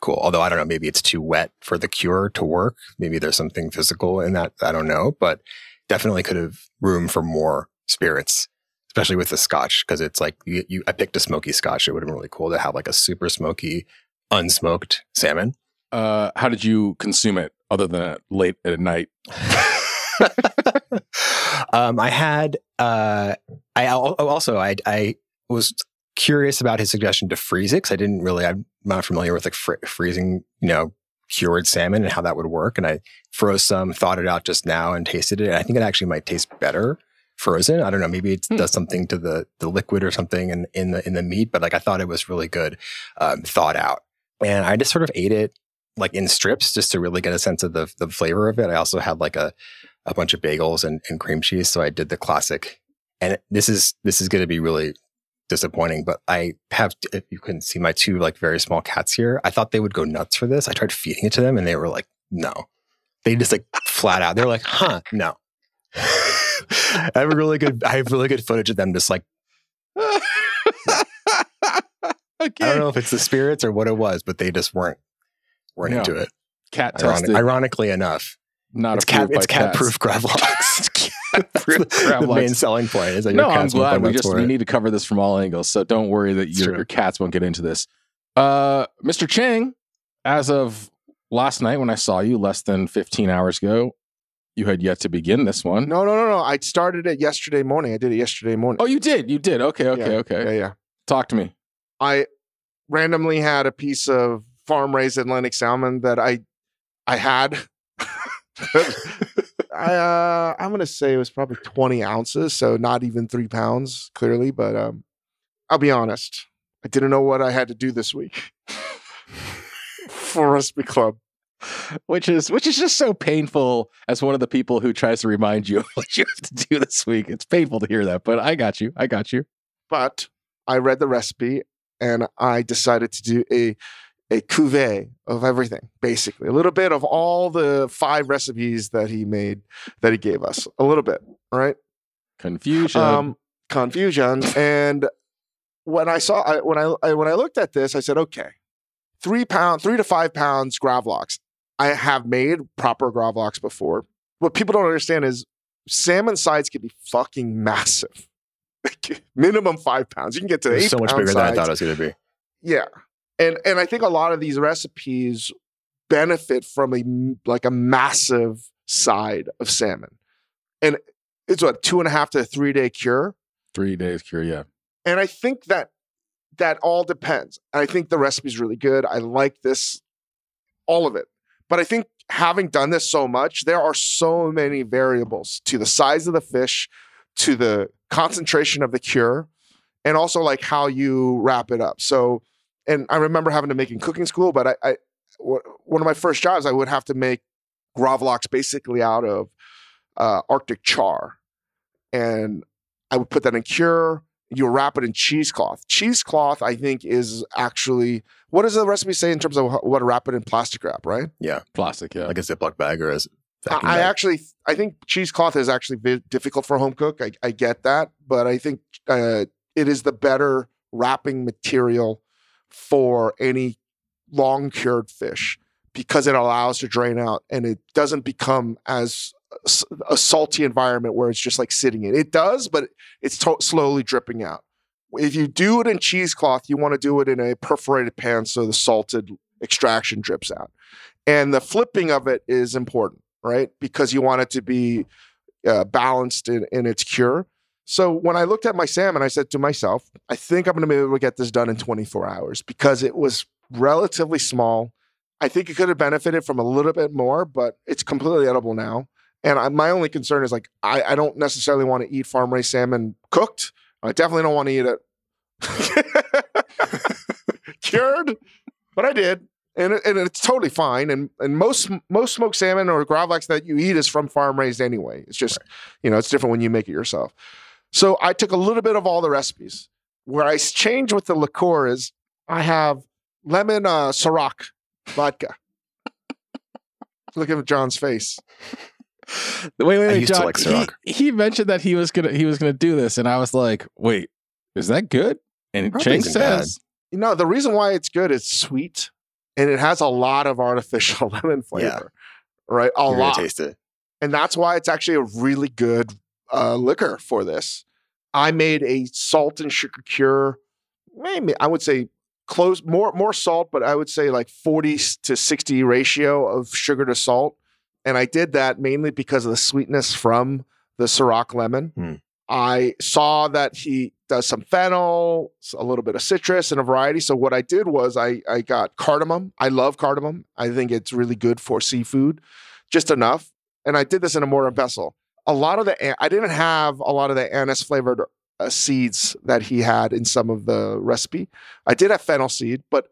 cool. Although I don't know, maybe it's too wet for the cure to work. Maybe there's something physical in that. I don't know, but definitely could have room for more spirits, especially with the scotch because it's like you, you. I picked a smoky scotch. It would have been really cool to have like a super smoky, unsmoked salmon. Uh, how did you consume it other than late at night? um, I had uh, I also I I was curious about his suggestion to freeze it because I didn't really I'm not familiar with like fr- freezing you know cured salmon and how that would work and I froze some thought it out just now and tasted it and I think it actually might taste better frozen. I don't know maybe it Hmm. does something to the the liquid or something in in the in the meat but like I thought it was really good um, thought out. And I just sort of ate it like in strips just to really get a sense of the the flavor of it. I also had like a a bunch of bagels and, and cream cheese. So I did the classic. And this is this is going to be really disappointing. But I have, if you can see my two like very small cats here, I thought they would go nuts for this. I tried feeding it to them, and they were like, no. They just like flat out. They're like, huh, no. I have a really good. I have really good footage of them just like okay. I don't know if it's the spirits or what it was, but they just weren't weren't No. into it. Cat Ironic, ironically enough, not it's cat, it's cat cats. proof Gravlox. The main selling point is that no, I'm glad we just we need to cover this from all angles. So don't worry that your, your cats won't get into this. Uh, Mr. Chang, as of last night when I saw you less than 15 hours ago, you had yet to begin this one. No, no, no, no. I started it yesterday morning. I did it yesterday morning. Oh, you did. You did. Okay. Okay. Yeah, okay. Yeah, yeah. Talk to me. I randomly had a piece of farm raised Atlantic salmon that I I had. I uh, I'm gonna say it was probably 20 ounces, so not even three pounds, clearly. But um, I'll be honest, I didn't know what I had to do this week for Recipe Club. Which is which is just so painful as one of the people who tries to remind you of what you have to do this week. It's painful to hear that, but I got you. I got you. But I read the recipe and I decided to do a a cuvee of everything, basically. A little bit of all the five recipes that he made, that he gave us. A little bit, right? Confusion. Um, confusion. and when I saw, I, when I, I when I looked at this, I said, okay, three pound, three to five pounds gravlax. I have made proper gravlax before. What people don't understand is salmon sides can be fucking massive. minimum five pounds. You can get to eight so much bigger than I thought it was going to be. Yeah, and and I think a lot of these recipes benefit from a like a massive side of salmon, and it's what two and a half to three day cure. Three days cure, yeah. And I think that that all depends. I think the recipe's really good. I like this, all of it. But I think having done this so much, there are so many variables to the size of the fish, to the concentration of the cure, and also like how you wrap it up. So, and I remember having to make in cooking school, but I, I w- one of my first jobs, I would have to make gravlax basically out of uh, Arctic char, and I would put that in cure. You wrap it in cheesecloth. Cheesecloth, I think, is actually what does the recipe say in terms of what to wrap it in plastic wrap, right? Yeah, plastic, yeah. Like a Ziploc bag or as I, I actually, I think cheesecloth is actually very difficult for a home cook. I, I get that, but I think uh, it is the better wrapping material for any long cured fish because it allows to drain out and it doesn't become as a salty environment where it's just like sitting in. It does, but it's to- slowly dripping out. If you do it in cheesecloth, you want to do it in a perforated pan so the salted extraction drips out. And the flipping of it is important, right? Because you want it to be uh, balanced in, in its cure. So when I looked at my salmon, I said to myself, I think I'm going to be able to get this done in 24 hours because it was relatively small. I think it could have benefited from a little bit more, but it's completely edible now. And I, my only concern is like I, I don't necessarily want to eat farm raised salmon cooked. I definitely don't want to eat it cured, but I did, and it, and it's totally fine. And and most most smoked salmon or gravlax that you eat is from farm raised anyway. It's just you know it's different when you make it yourself. So I took a little bit of all the recipes. Where I change with the liqueur is I have lemon uh, Ciroc vodka. Look at John's face. Wait, wait, wait, John. like he, he mentioned that he was gonna he was gonna do this, and I was like, wait, is that good? And Probably Chang isn't bad. says, You know, the reason why it's good is sweet and it has a lot of artificial lemon flavor. Right? A You're lot. taste it. And that's why it's actually a really good uh, liquor for this. I made a salt and sugar cure, maybe I would say close more more salt, but I would say like 40 to 60 ratio of sugar to salt. And I did that mainly because of the sweetness from the Ciroc lemon. Hmm. I saw that he does some fennel, a little bit of citrus, and a variety. So what I did was I I got cardamom. I love cardamom. I think it's really good for seafood, just enough. And I did this in a mortar and pestle. A lot of the I didn't have a lot of the anise flavored uh, seeds that he had in some of the recipe. I did have fennel seed, but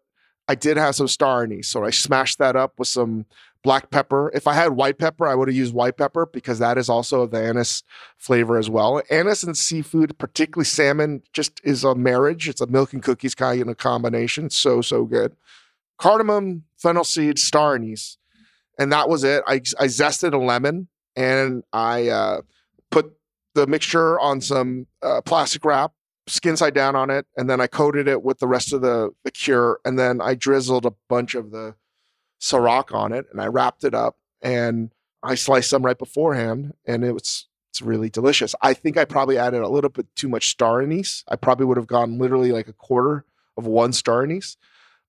I did have some star anise. So I smashed that up with some black pepper. If I had white pepper, I would have used white pepper because that is also the anise flavor as well. Anise and seafood, particularly salmon, just is a marriage. It's a milk and cookies kind of combination. It's So, so good. Cardamom, fennel seed, star anise. And that was it. I, I zested a lemon and I uh, put the mixture on some uh, plastic wrap, skin side down on it, and then I coated it with the rest of the, the cure. And then I drizzled a bunch of the Ciroc on it and I wrapped it up and I sliced some right beforehand and it was it's really delicious. I think I probably added a little bit too much star anise. I probably would have gone literally like a quarter of one star anise.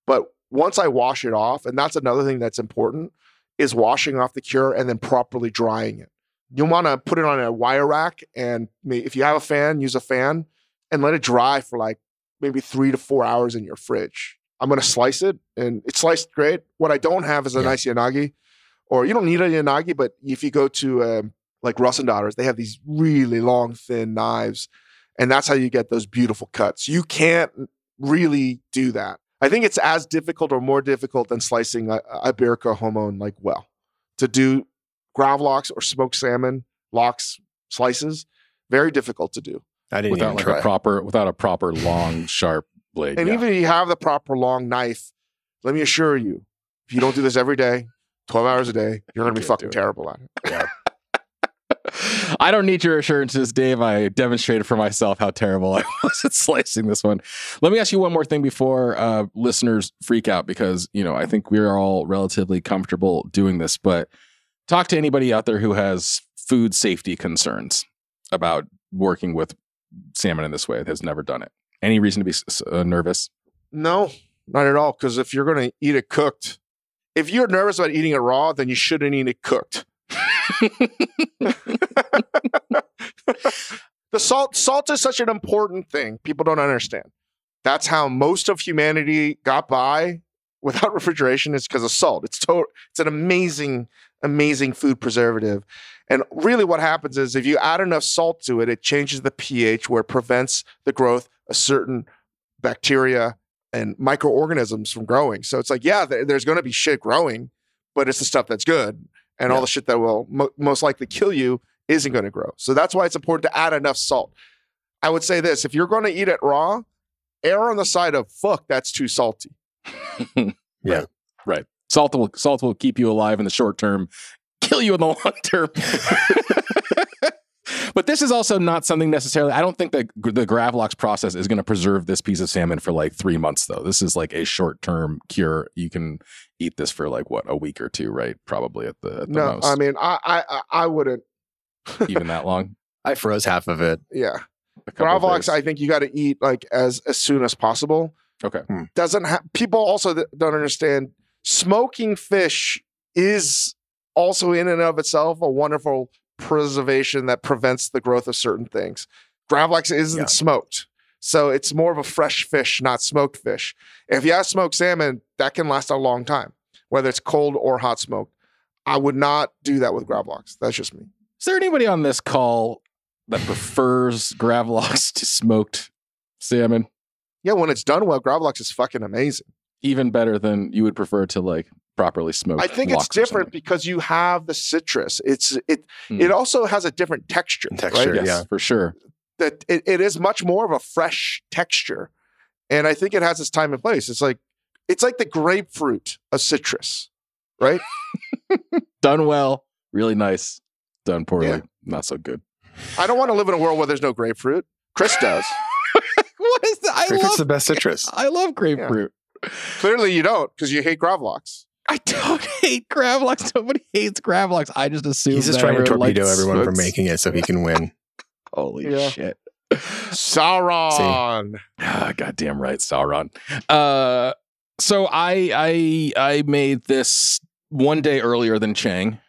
But once I wash it off, and that's another thing that's important, is washing off the cure and then properly drying it. You'll want to put it on a wire rack and if you have a fan, use a fan and let it dry for like maybe three to four hours in your fridge. I'm going to slice it and it's sliced great. What I don't have is a Yeah. nice yanagi, or you don't need a yanagi, but if you go to um, like Russ and Daughters, they have these really long, thin knives, and that's how you get those beautiful cuts. You can't really do that. I think it's as difficult or more difficult than slicing a, a Iberico jamón like well to do ground locks or smoked salmon locks slices. Very difficult to do. I didn't without like try. a proper without a proper long sharp blade. And yeah. even if you have the proper long knife, let me assure you, if you don't do this every day, 12 hours a day, you're going to be fucking terrible at it. I don't need your assurances, Dave. I demonstrated for myself how terrible I was at slicing this one. Let me ask you one more thing before uh, listeners freak out because you know I think we're all relatively comfortable doing this. But talk to anybody out there who has food safety concerns about working with salmon in this way that has never done it. Any reason to be uh, nervous? No, not at all. Because if you're going to eat it cooked, if you're nervous about eating it raw, then you shouldn't eat it cooked. The salt salt is such an important thing. People don't understand. That's how most of humanity got by without refrigeration is because of salt. It's to, it's an amazing, amazing food preservative. And really what happens is if you add enough salt to it, it changes the pH where it prevents the growth of certain bacteria and microorganisms from growing. So it's like, yeah, there- there's going to be shit growing, but it's the stuff that's good. And all the shit that will mo- most likely kill you isn't going to grow. So that's why it's important to add enough salt. I would say this if you're going to eat it raw, err on the side of fuck, that's too salty. Yeah. Right. right. Salt will salt will keep you alive in the short term, kill you in the long term. But this is also not something necessarily. I don't think that the Gravlox process is going to preserve this piece of salmon for like three months, though. This is like a short term cure. You can eat this for like what a week or two, right? Probably at the, at the No, most. I mean, I, I, I- I wouldn't. even that long. I froze half of it. Yeah. A couple of Gravlax. I think you got to eat like as as soon as possible. Okay. Hmm. Doesn't have people also that don't understand smoking fish is also in and of itself a wonderful preservation that prevents the growth of certain things. Gravlax isn't Yeah. smoked. So it's more of a fresh fish, not smoked fish. If you have smoked salmon, that can last a long time, whether it's cold or hot smoked. I would not do that with Gravlax. That's just me. Is there anybody on this call that prefers Gravlox to smoked salmon? Yeah, when it's done well, Gravlax is fucking amazing. Even better than you would prefer to like properly smoked. I think it's different because you have the citrus. It's it Hmm. it also has a different texture. Texture, right? Yes, yeah. for sure. That it, it is much more of a fresh texture. And I think it has its time and place. It's like it's like the grapefruit of citrus, right? Done well, really nice. Done poorly, Yeah. not so good. I don't want to live in a world where there's no grapefruit. Chris does. what is that? I Grapefruit's love the best citrus. I love grapefruit. Clearly you don't because you hate Gravlox. I don't hate Gravlox. Nobody hates Gravlox. I just assume He's just that trying to everyone torpedo likes everyone from smoked- making it so he can win. Holy Yeah. shit. Sauron. Ah, goddamn right, Sauron. Uh, so I I I made this one day earlier than Chang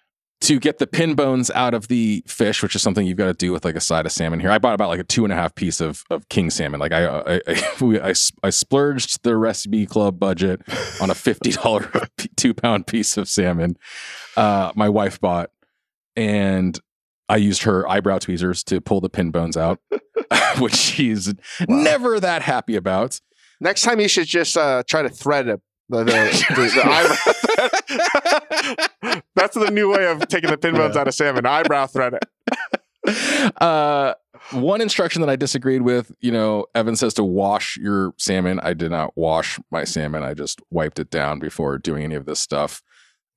to get the pin bones out of the fish, which is something you've got to do with like a side of salmon here. I bought about like a two and a half piece of of king salmon. Like I I I, we, I, I splurged the recipe club budget on a fifty dollar two pound piece of salmon. Uh, my wife bought, and I used her eyebrow tweezers to pull the pin bones out, which she's never that happy about. Next time you should just uh, try to thread it. The, the, the, eyebrow. That's the new way of taking the pin bones Yeah. out of salmon. Eyebrow thread it. uh, one instruction that I disagreed with, you know, Evan says to wash your salmon. I did not wash my salmon. I just wiped it down before doing any of this stuff.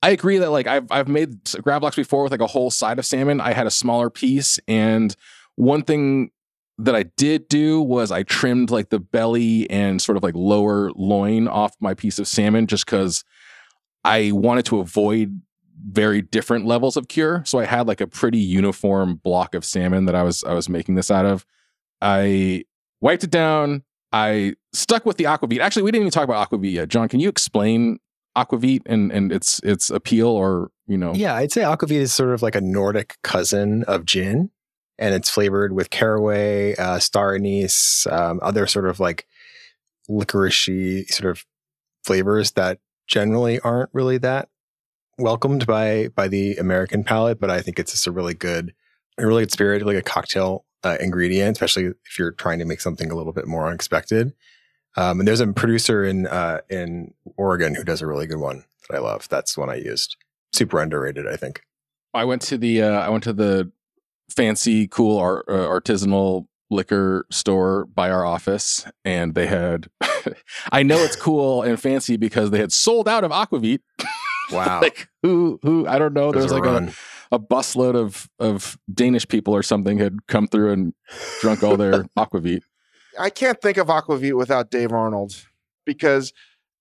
I agree that like I've I've made gravlax before with like a whole side of salmon. I had a smaller piece, and one thing that I did do was I trimmed like the belly and sort of like lower loin off my piece of salmon just because I wanted to avoid very different levels of cure. So I had like a pretty uniform block of salmon that I was I was making this out of. I wiped it down. I stuck with the aquavit. Actually, we didn't even talk about aquavit yet. John, can you explain aquavit and and its its appeal or you know Yeah, I'd say aquavit is sort of like a Nordic cousin of gin, and it's flavored with caraway, uh, star anise, um, other sort of like licoricey sort of flavors that generally aren't really that welcomed by by the American palate. But I think it's just a really good, a really good spirit, like a cocktail uh, ingredient, especially if you're trying to make something a little bit more unexpected. Um, and there's a producer in uh, in Oregon who does a really good one that I love. That's the one I used. Super underrated, I think. I went to the uh, I went to the fancy, cool art, uh, artisanal liquor store by our office, and they had. I know it's cool and fancy because they had sold out of aquavit. Wow. like who who I don't know. There There's was a like a, a busload of of Danish people or something had come through and drunk all their aquavit. I can't think of Aquavit without Dave Arnold because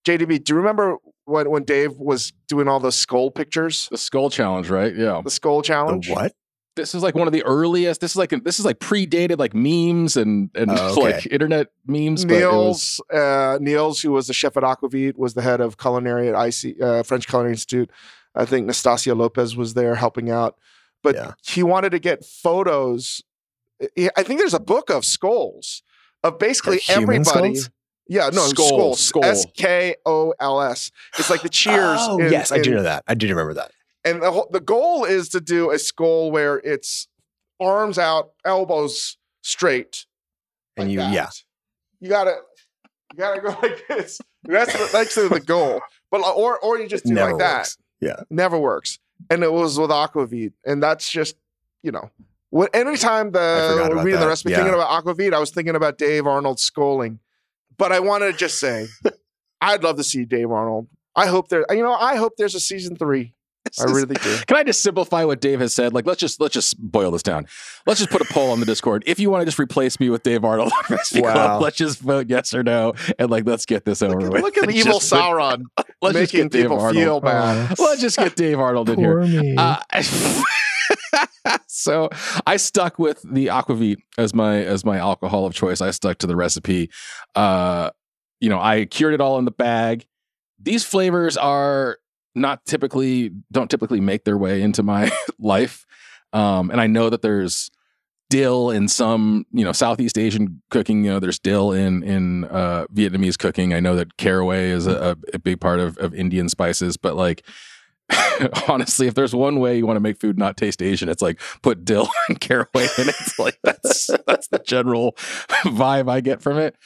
JDB, do you remember when, when Dave was doing all those skull pictures? The skull challenge, right? Yeah. The skull challenge? The what? This is like one of the earliest. This is like this is like predated like memes and and Oh, okay. like internet memes. but was- Nils, uh, Nils, who was the chef at Aquavit, was the head of culinary at IC, uh, French Culinary Institute. I think Nastasia Lopez was there helping out, but Yeah. he wanted to get photos. I I think there's a book of skulls of basically Like everybody. skulls? Yeah, no, Skull, skulls. skull. S K O L S. It's like the cheers. Oh, in- yes, I do in- know that. I do remember that. And the, the goal is to do a skull where it's arms out, elbows straight. And you, that. yeah, you gotta, you gotta go like this. That's the, that's the goal. But uh, or or you just do never like that. Yeah. Never works. And it was with Aquavit, and that's just you know. What, anytime the reading the that. recipe, Yeah. thinking about Aquavit, I was thinking about Dave Arnold scolding. But I want to just say, I'd love to see Dave Arnold. I hope there, you know, I hope there's a season three. I really do. Can I just simplify what Dave has said? Like, let's just let's just boil this down. Let's just put a poll on the Discord. If you want to just replace me with Dave Arnold Wow. Club, let's just vote yes or no, and like let's get this over Look with. look at Let's evil just Sauron Let's just making get Dave people Arnold. feel bad. Let's just get Dave Arnold in here. Me. Uh, so I stuck with the aquavit as my as my alcohol of choice. I stuck to the recipe. Uh, you know, I cured it all in the bag. These flavors are not typically don't typically make their way into my life. Um, and I know that there's dill in some, you know, Southeast Asian cooking. You know, there's dill in in uh, Vietnamese cooking. I know that caraway is a, a big part of, of Indian spices, but like honestly, if there's one way you want to make food not taste Asian, it's like put dill and caraway in it. It's like that's that's the general vibe I get from it.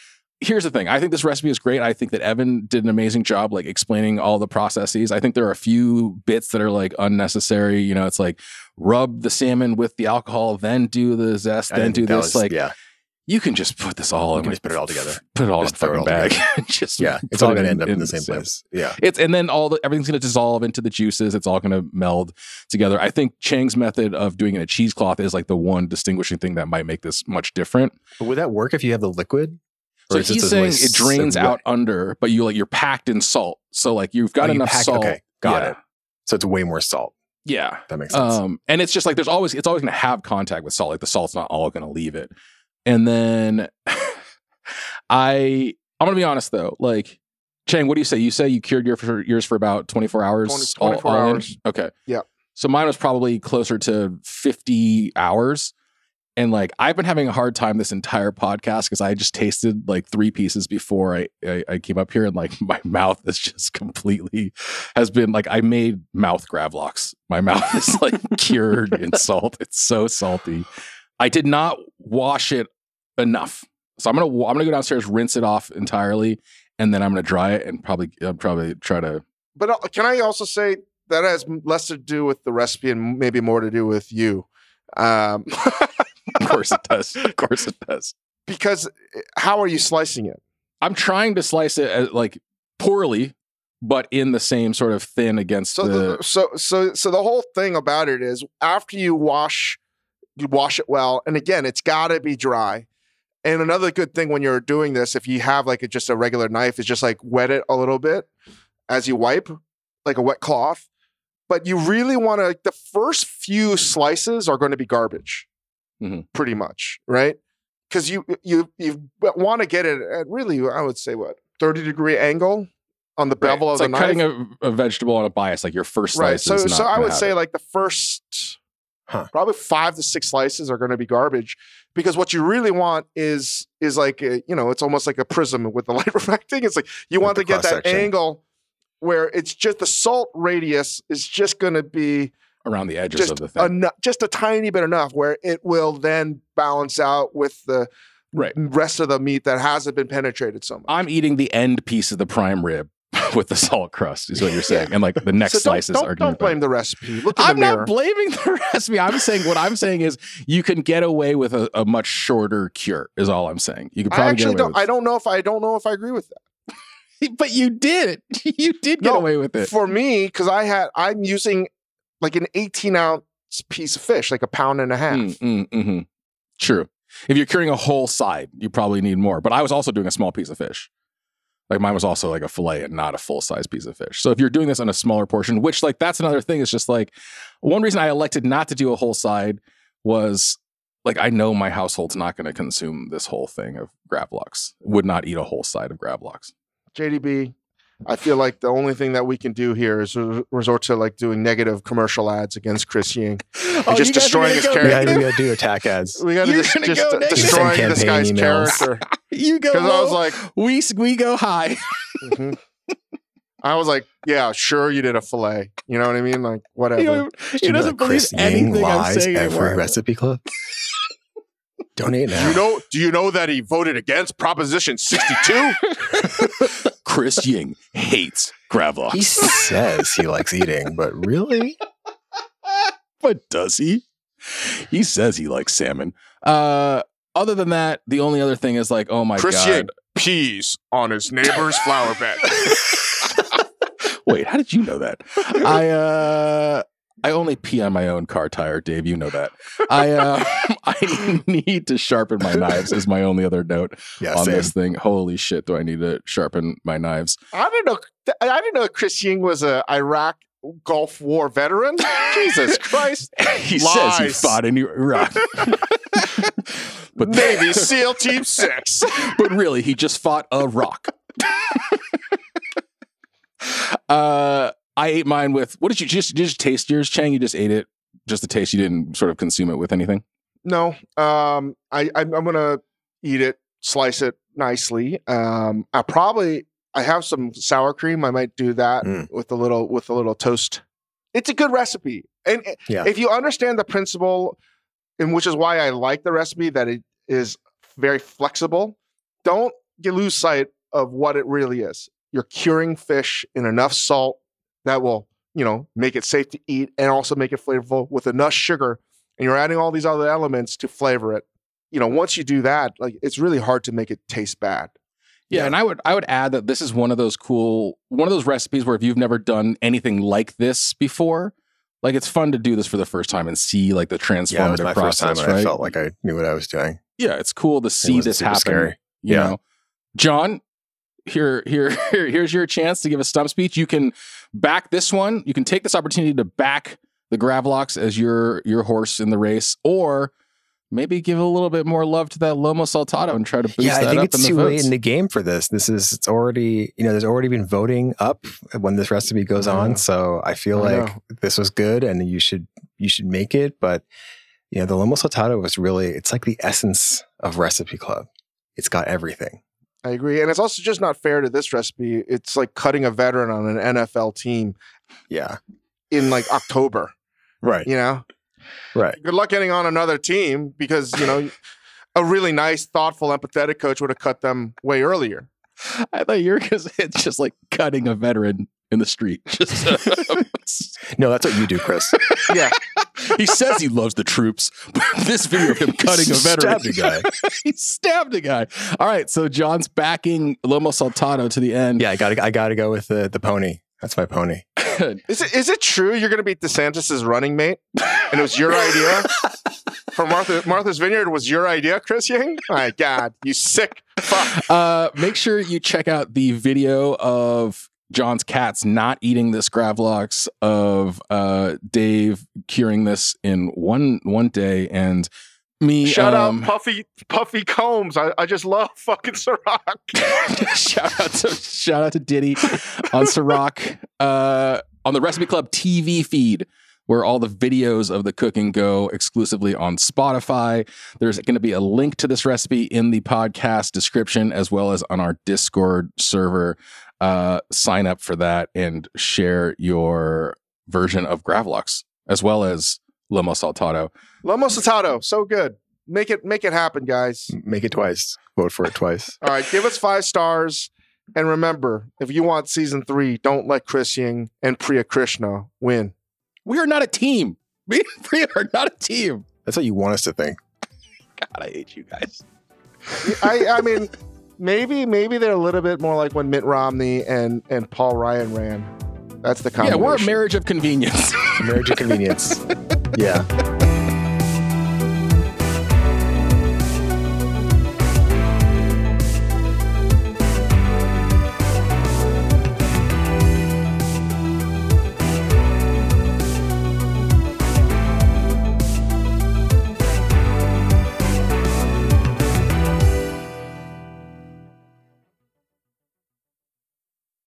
Here's the thing. I think this recipe is great. I think that Evan did an amazing job like explaining all the processes. I think there are a few bits that are like unnecessary. You know, it's like rub the salmon with the alcohol, then do the zest, I then do this. was- like yeah, you can just put this all You in. can like, just put it all together. Put it all Just in a fucking bag. just yeah. It's all going to end up in, in the same place. Yeah, it's and then all the everything's going to dissolve into the juices. It's all going to meld together. I think Chang's method of doing it in a cheesecloth is like the one distinguishing thing that might make this much different. but would that work if you have the liquid? So Or is this he's saying it drains out wet- under, but you like you're packed in salt. So like you've got Oh, you enough pack- salt. Okay, got Yeah. it. So it's way more salt. Yeah. That makes sense. Um, and it's just like there's always it's always going to have contact with salt. Like the salt's not all going to leave it. And then I I'm going to be honest though. Like Chang, what do you say? You say you cured your for, yours for about 24 hours. 20 24 all in? hours. Okay. Yeah. So mine was probably closer to 50 hours. And like I've been having a hard time this entire podcast because I just tasted like three pieces before I, I I came up here and like my mouth is just completely has been like I made mouth gravlocks. My mouth is like cured in salt. It's so salty. I did not wash it enough. So I'm gonna I'm gonna go downstairs, rinse it off entirely, and then I'm gonna dry it and probably I'll probably try to But uh, can I also say that has less to do with the recipe and maybe more to do with you? Um, of course it does. Of course it does. because uh, how are you slicing it? I'm trying to slice it as, like poorly, but in the same sort of thin against So, the. the, so, so, so the whole thing about it is after you wash, you wash it well, and again, it's got to be dry. And another good thing when you're doing this, if you have like a, just a regular knife, is just like wet it a little bit as you wipe, like a wet cloth. But you really want to. The first few slices are going to be garbage, Mhm. pretty much, right? Because you you you want to get it at really, I would say, what thirty degree angle on the Right. bevel it's of like the knife. cutting a, a vegetable on a bias, like your first slice. right so is so i would say it. like the first Huh. probably five to six slices are going to be garbage because what you really want is is like a, you know it's almost like a prism with the light refracting it's like you Like want the to get that angle where it's just the salt radius is just going to be around the edges just of the thing. enough just a tiny bit enough where it will then balance out with the Right. rest of the meat that hasn't been penetrated so much I'm eating the end piece of the prime rib with the salt crust, is what you're saying. And like the next so don't, slices don't, are going don't blame the recipe look I'm not blaming the recipe. I'm saying what I'm saying is you can get away with a, a much shorter cure. Is all I'm saying. You could I probably actually get away don't. I don't know if I don't know if I agree with that. But you did. You did get No, away with it. for me because I had I'm using like an 18 ounce piece of fish, like a pound and a half. Mm, mm, mhm. True. If you're curing a whole side, you probably need more. But I was also doing a small piece of fish. Like mine was also like a fillet and not a full size piece of fish. So if you're doing this on a smaller portion, which like that's another thing, is just like one reason I elected not to do a whole side was like I know my household's not going to consume this whole thing of Gravlox. Would not eat a whole side of Gravlox. JDB, I feel like the only thing that we can do here is resort to like doing negative commercial ads against Chris Ying. Oh, just you guys are destroying his go character. Yeah, negative? we gotta do attack ads. We got to You're just, gonna just go negative. destroying this guy's emails. character. You go Because I was like, we we go high. mhm. I was like, yeah, sure, you did a fillet. You know what I mean? Like, whatever. He, he you know doesn't that Chris believe Ying anything I'm lies saying every anymore. recipe club. Donate do now. you know? Do you know that he voted against Proposition 62? Chris Ying hates Gravlox. he says he likes eating, but really, but does he? He says he likes salmon. Uh, other than that, the only other thing is like, oh my Chris god! Ying pees on his neighbor's flower bed. Wait, how did you know that? I uh, I only pee on my own car tire, Dave. You know that. I uh, I need to sharpen my knives. Is my only other note yeah, on same. this thing. Holy shit, do I need to sharpen my knives? I don't know. I didn't know Chris Ying was a Iraq Gulf War veteran. Jesus Christ! he says he fought in Iraq, but Navy SEAL Team Six. but really, he just fought a rock. uh, I ate mine with what did you just did you just taste yours, Chang? You just ate it, just the taste. You didn't sort of consume it with anything. No, um, I I'm, I'm gonna eat it, slice it nicely. Um, I probably I have some sour cream. I might do that Mm. with a little with a little toast. It's a good recipe, and Yeah. if you understand the principle, and which is why I like the recipe that it is very flexible. Don't you lose sight of what it really is. You're curing fish in enough salt that will, you know, make it safe to eat and also make it flavorful with enough sugar. And you're adding all these other elements to flavor it. You know, once you do that, like it's really hard to make it taste bad. Yeah, Yeah. and I would I would add that this is one of those cool one of those recipes where if you've never done anything like this before, like it's fun to do this for the first time and see like the transformative Yeah, it was my first process, time, and right? I felt like I knew what I was doing. yeah, it's cool to see wasn't this happen. scary. You Yeah. know, John, here, here, here, here's your chance to give a stump speech. You can back this one. You can take this opportunity to back the Gravlox as your your horse in the race, or maybe give a little bit more love to that Lomo Saltado and try to boost yeah, I think it's too late in the game for this. This is it's already you know there's already been voting up when this recipe goes know. on. So I feel I like this was good, and you should you should make it. But you know the lomo saltado was really it's like the essence of Recipe Club. It's got everything. I agree. And it's also just not fair to this recipe. It's like cutting a veteran on an NFL team Yeah, in like October, right, you know? right. Good luck getting on another team because, you know, a really nice, thoughtful, empathetic coach would have cut them way earlier. I thought you were because it's just like cutting a veteran in the street. Just No, that's what you do, Chris. Yeah. he says he loves the troops, but this video of him cutting a veteran, Stabbed a guy. he stabbed a guy. All right, so John's backing Lomo Saltado to the end. Yeah, I got to I got to go with the the pony. That's my pony. Is it is it true you're going to be DeSantis's running mate? And it was your idea? For Martha Martha's Vineyard was your idea, Chris Ying? My God, you sick fuck. Uh, make sure you check out the video of John's cats not eating this Gravlox, of uh, Dave curing this in one one day, and me. Shout um, out Puffy Puffy Combs. I, I just love fucking Ciroc. shout out to shout out to Diddy on Ciroc uh, on the Recipe Club TV feed. Where all the videos of the cooking go exclusively on Spotify. There's going to be a link to this recipe in the podcast description as well as on our Discord server. Uh, sign up for that and share your version of Gravlox as well as Lomo Saltado. Lomo Saltado, so good. Make it make it happen, guys. Make it twice. Vote for it twice. All right, give us five stars. And remember, if you want season three, don't let Chris Ying and Priya Krishna win. We are not a team. We, we are not a team. That's what you want us to think. God, I hate you guys. I, I mean, maybe maybe they're a little bit more like when Mitt Romney and and Paul Ryan ran. That's the Yeah, we're a marriage of convenience. Marriage of convenience. yeah.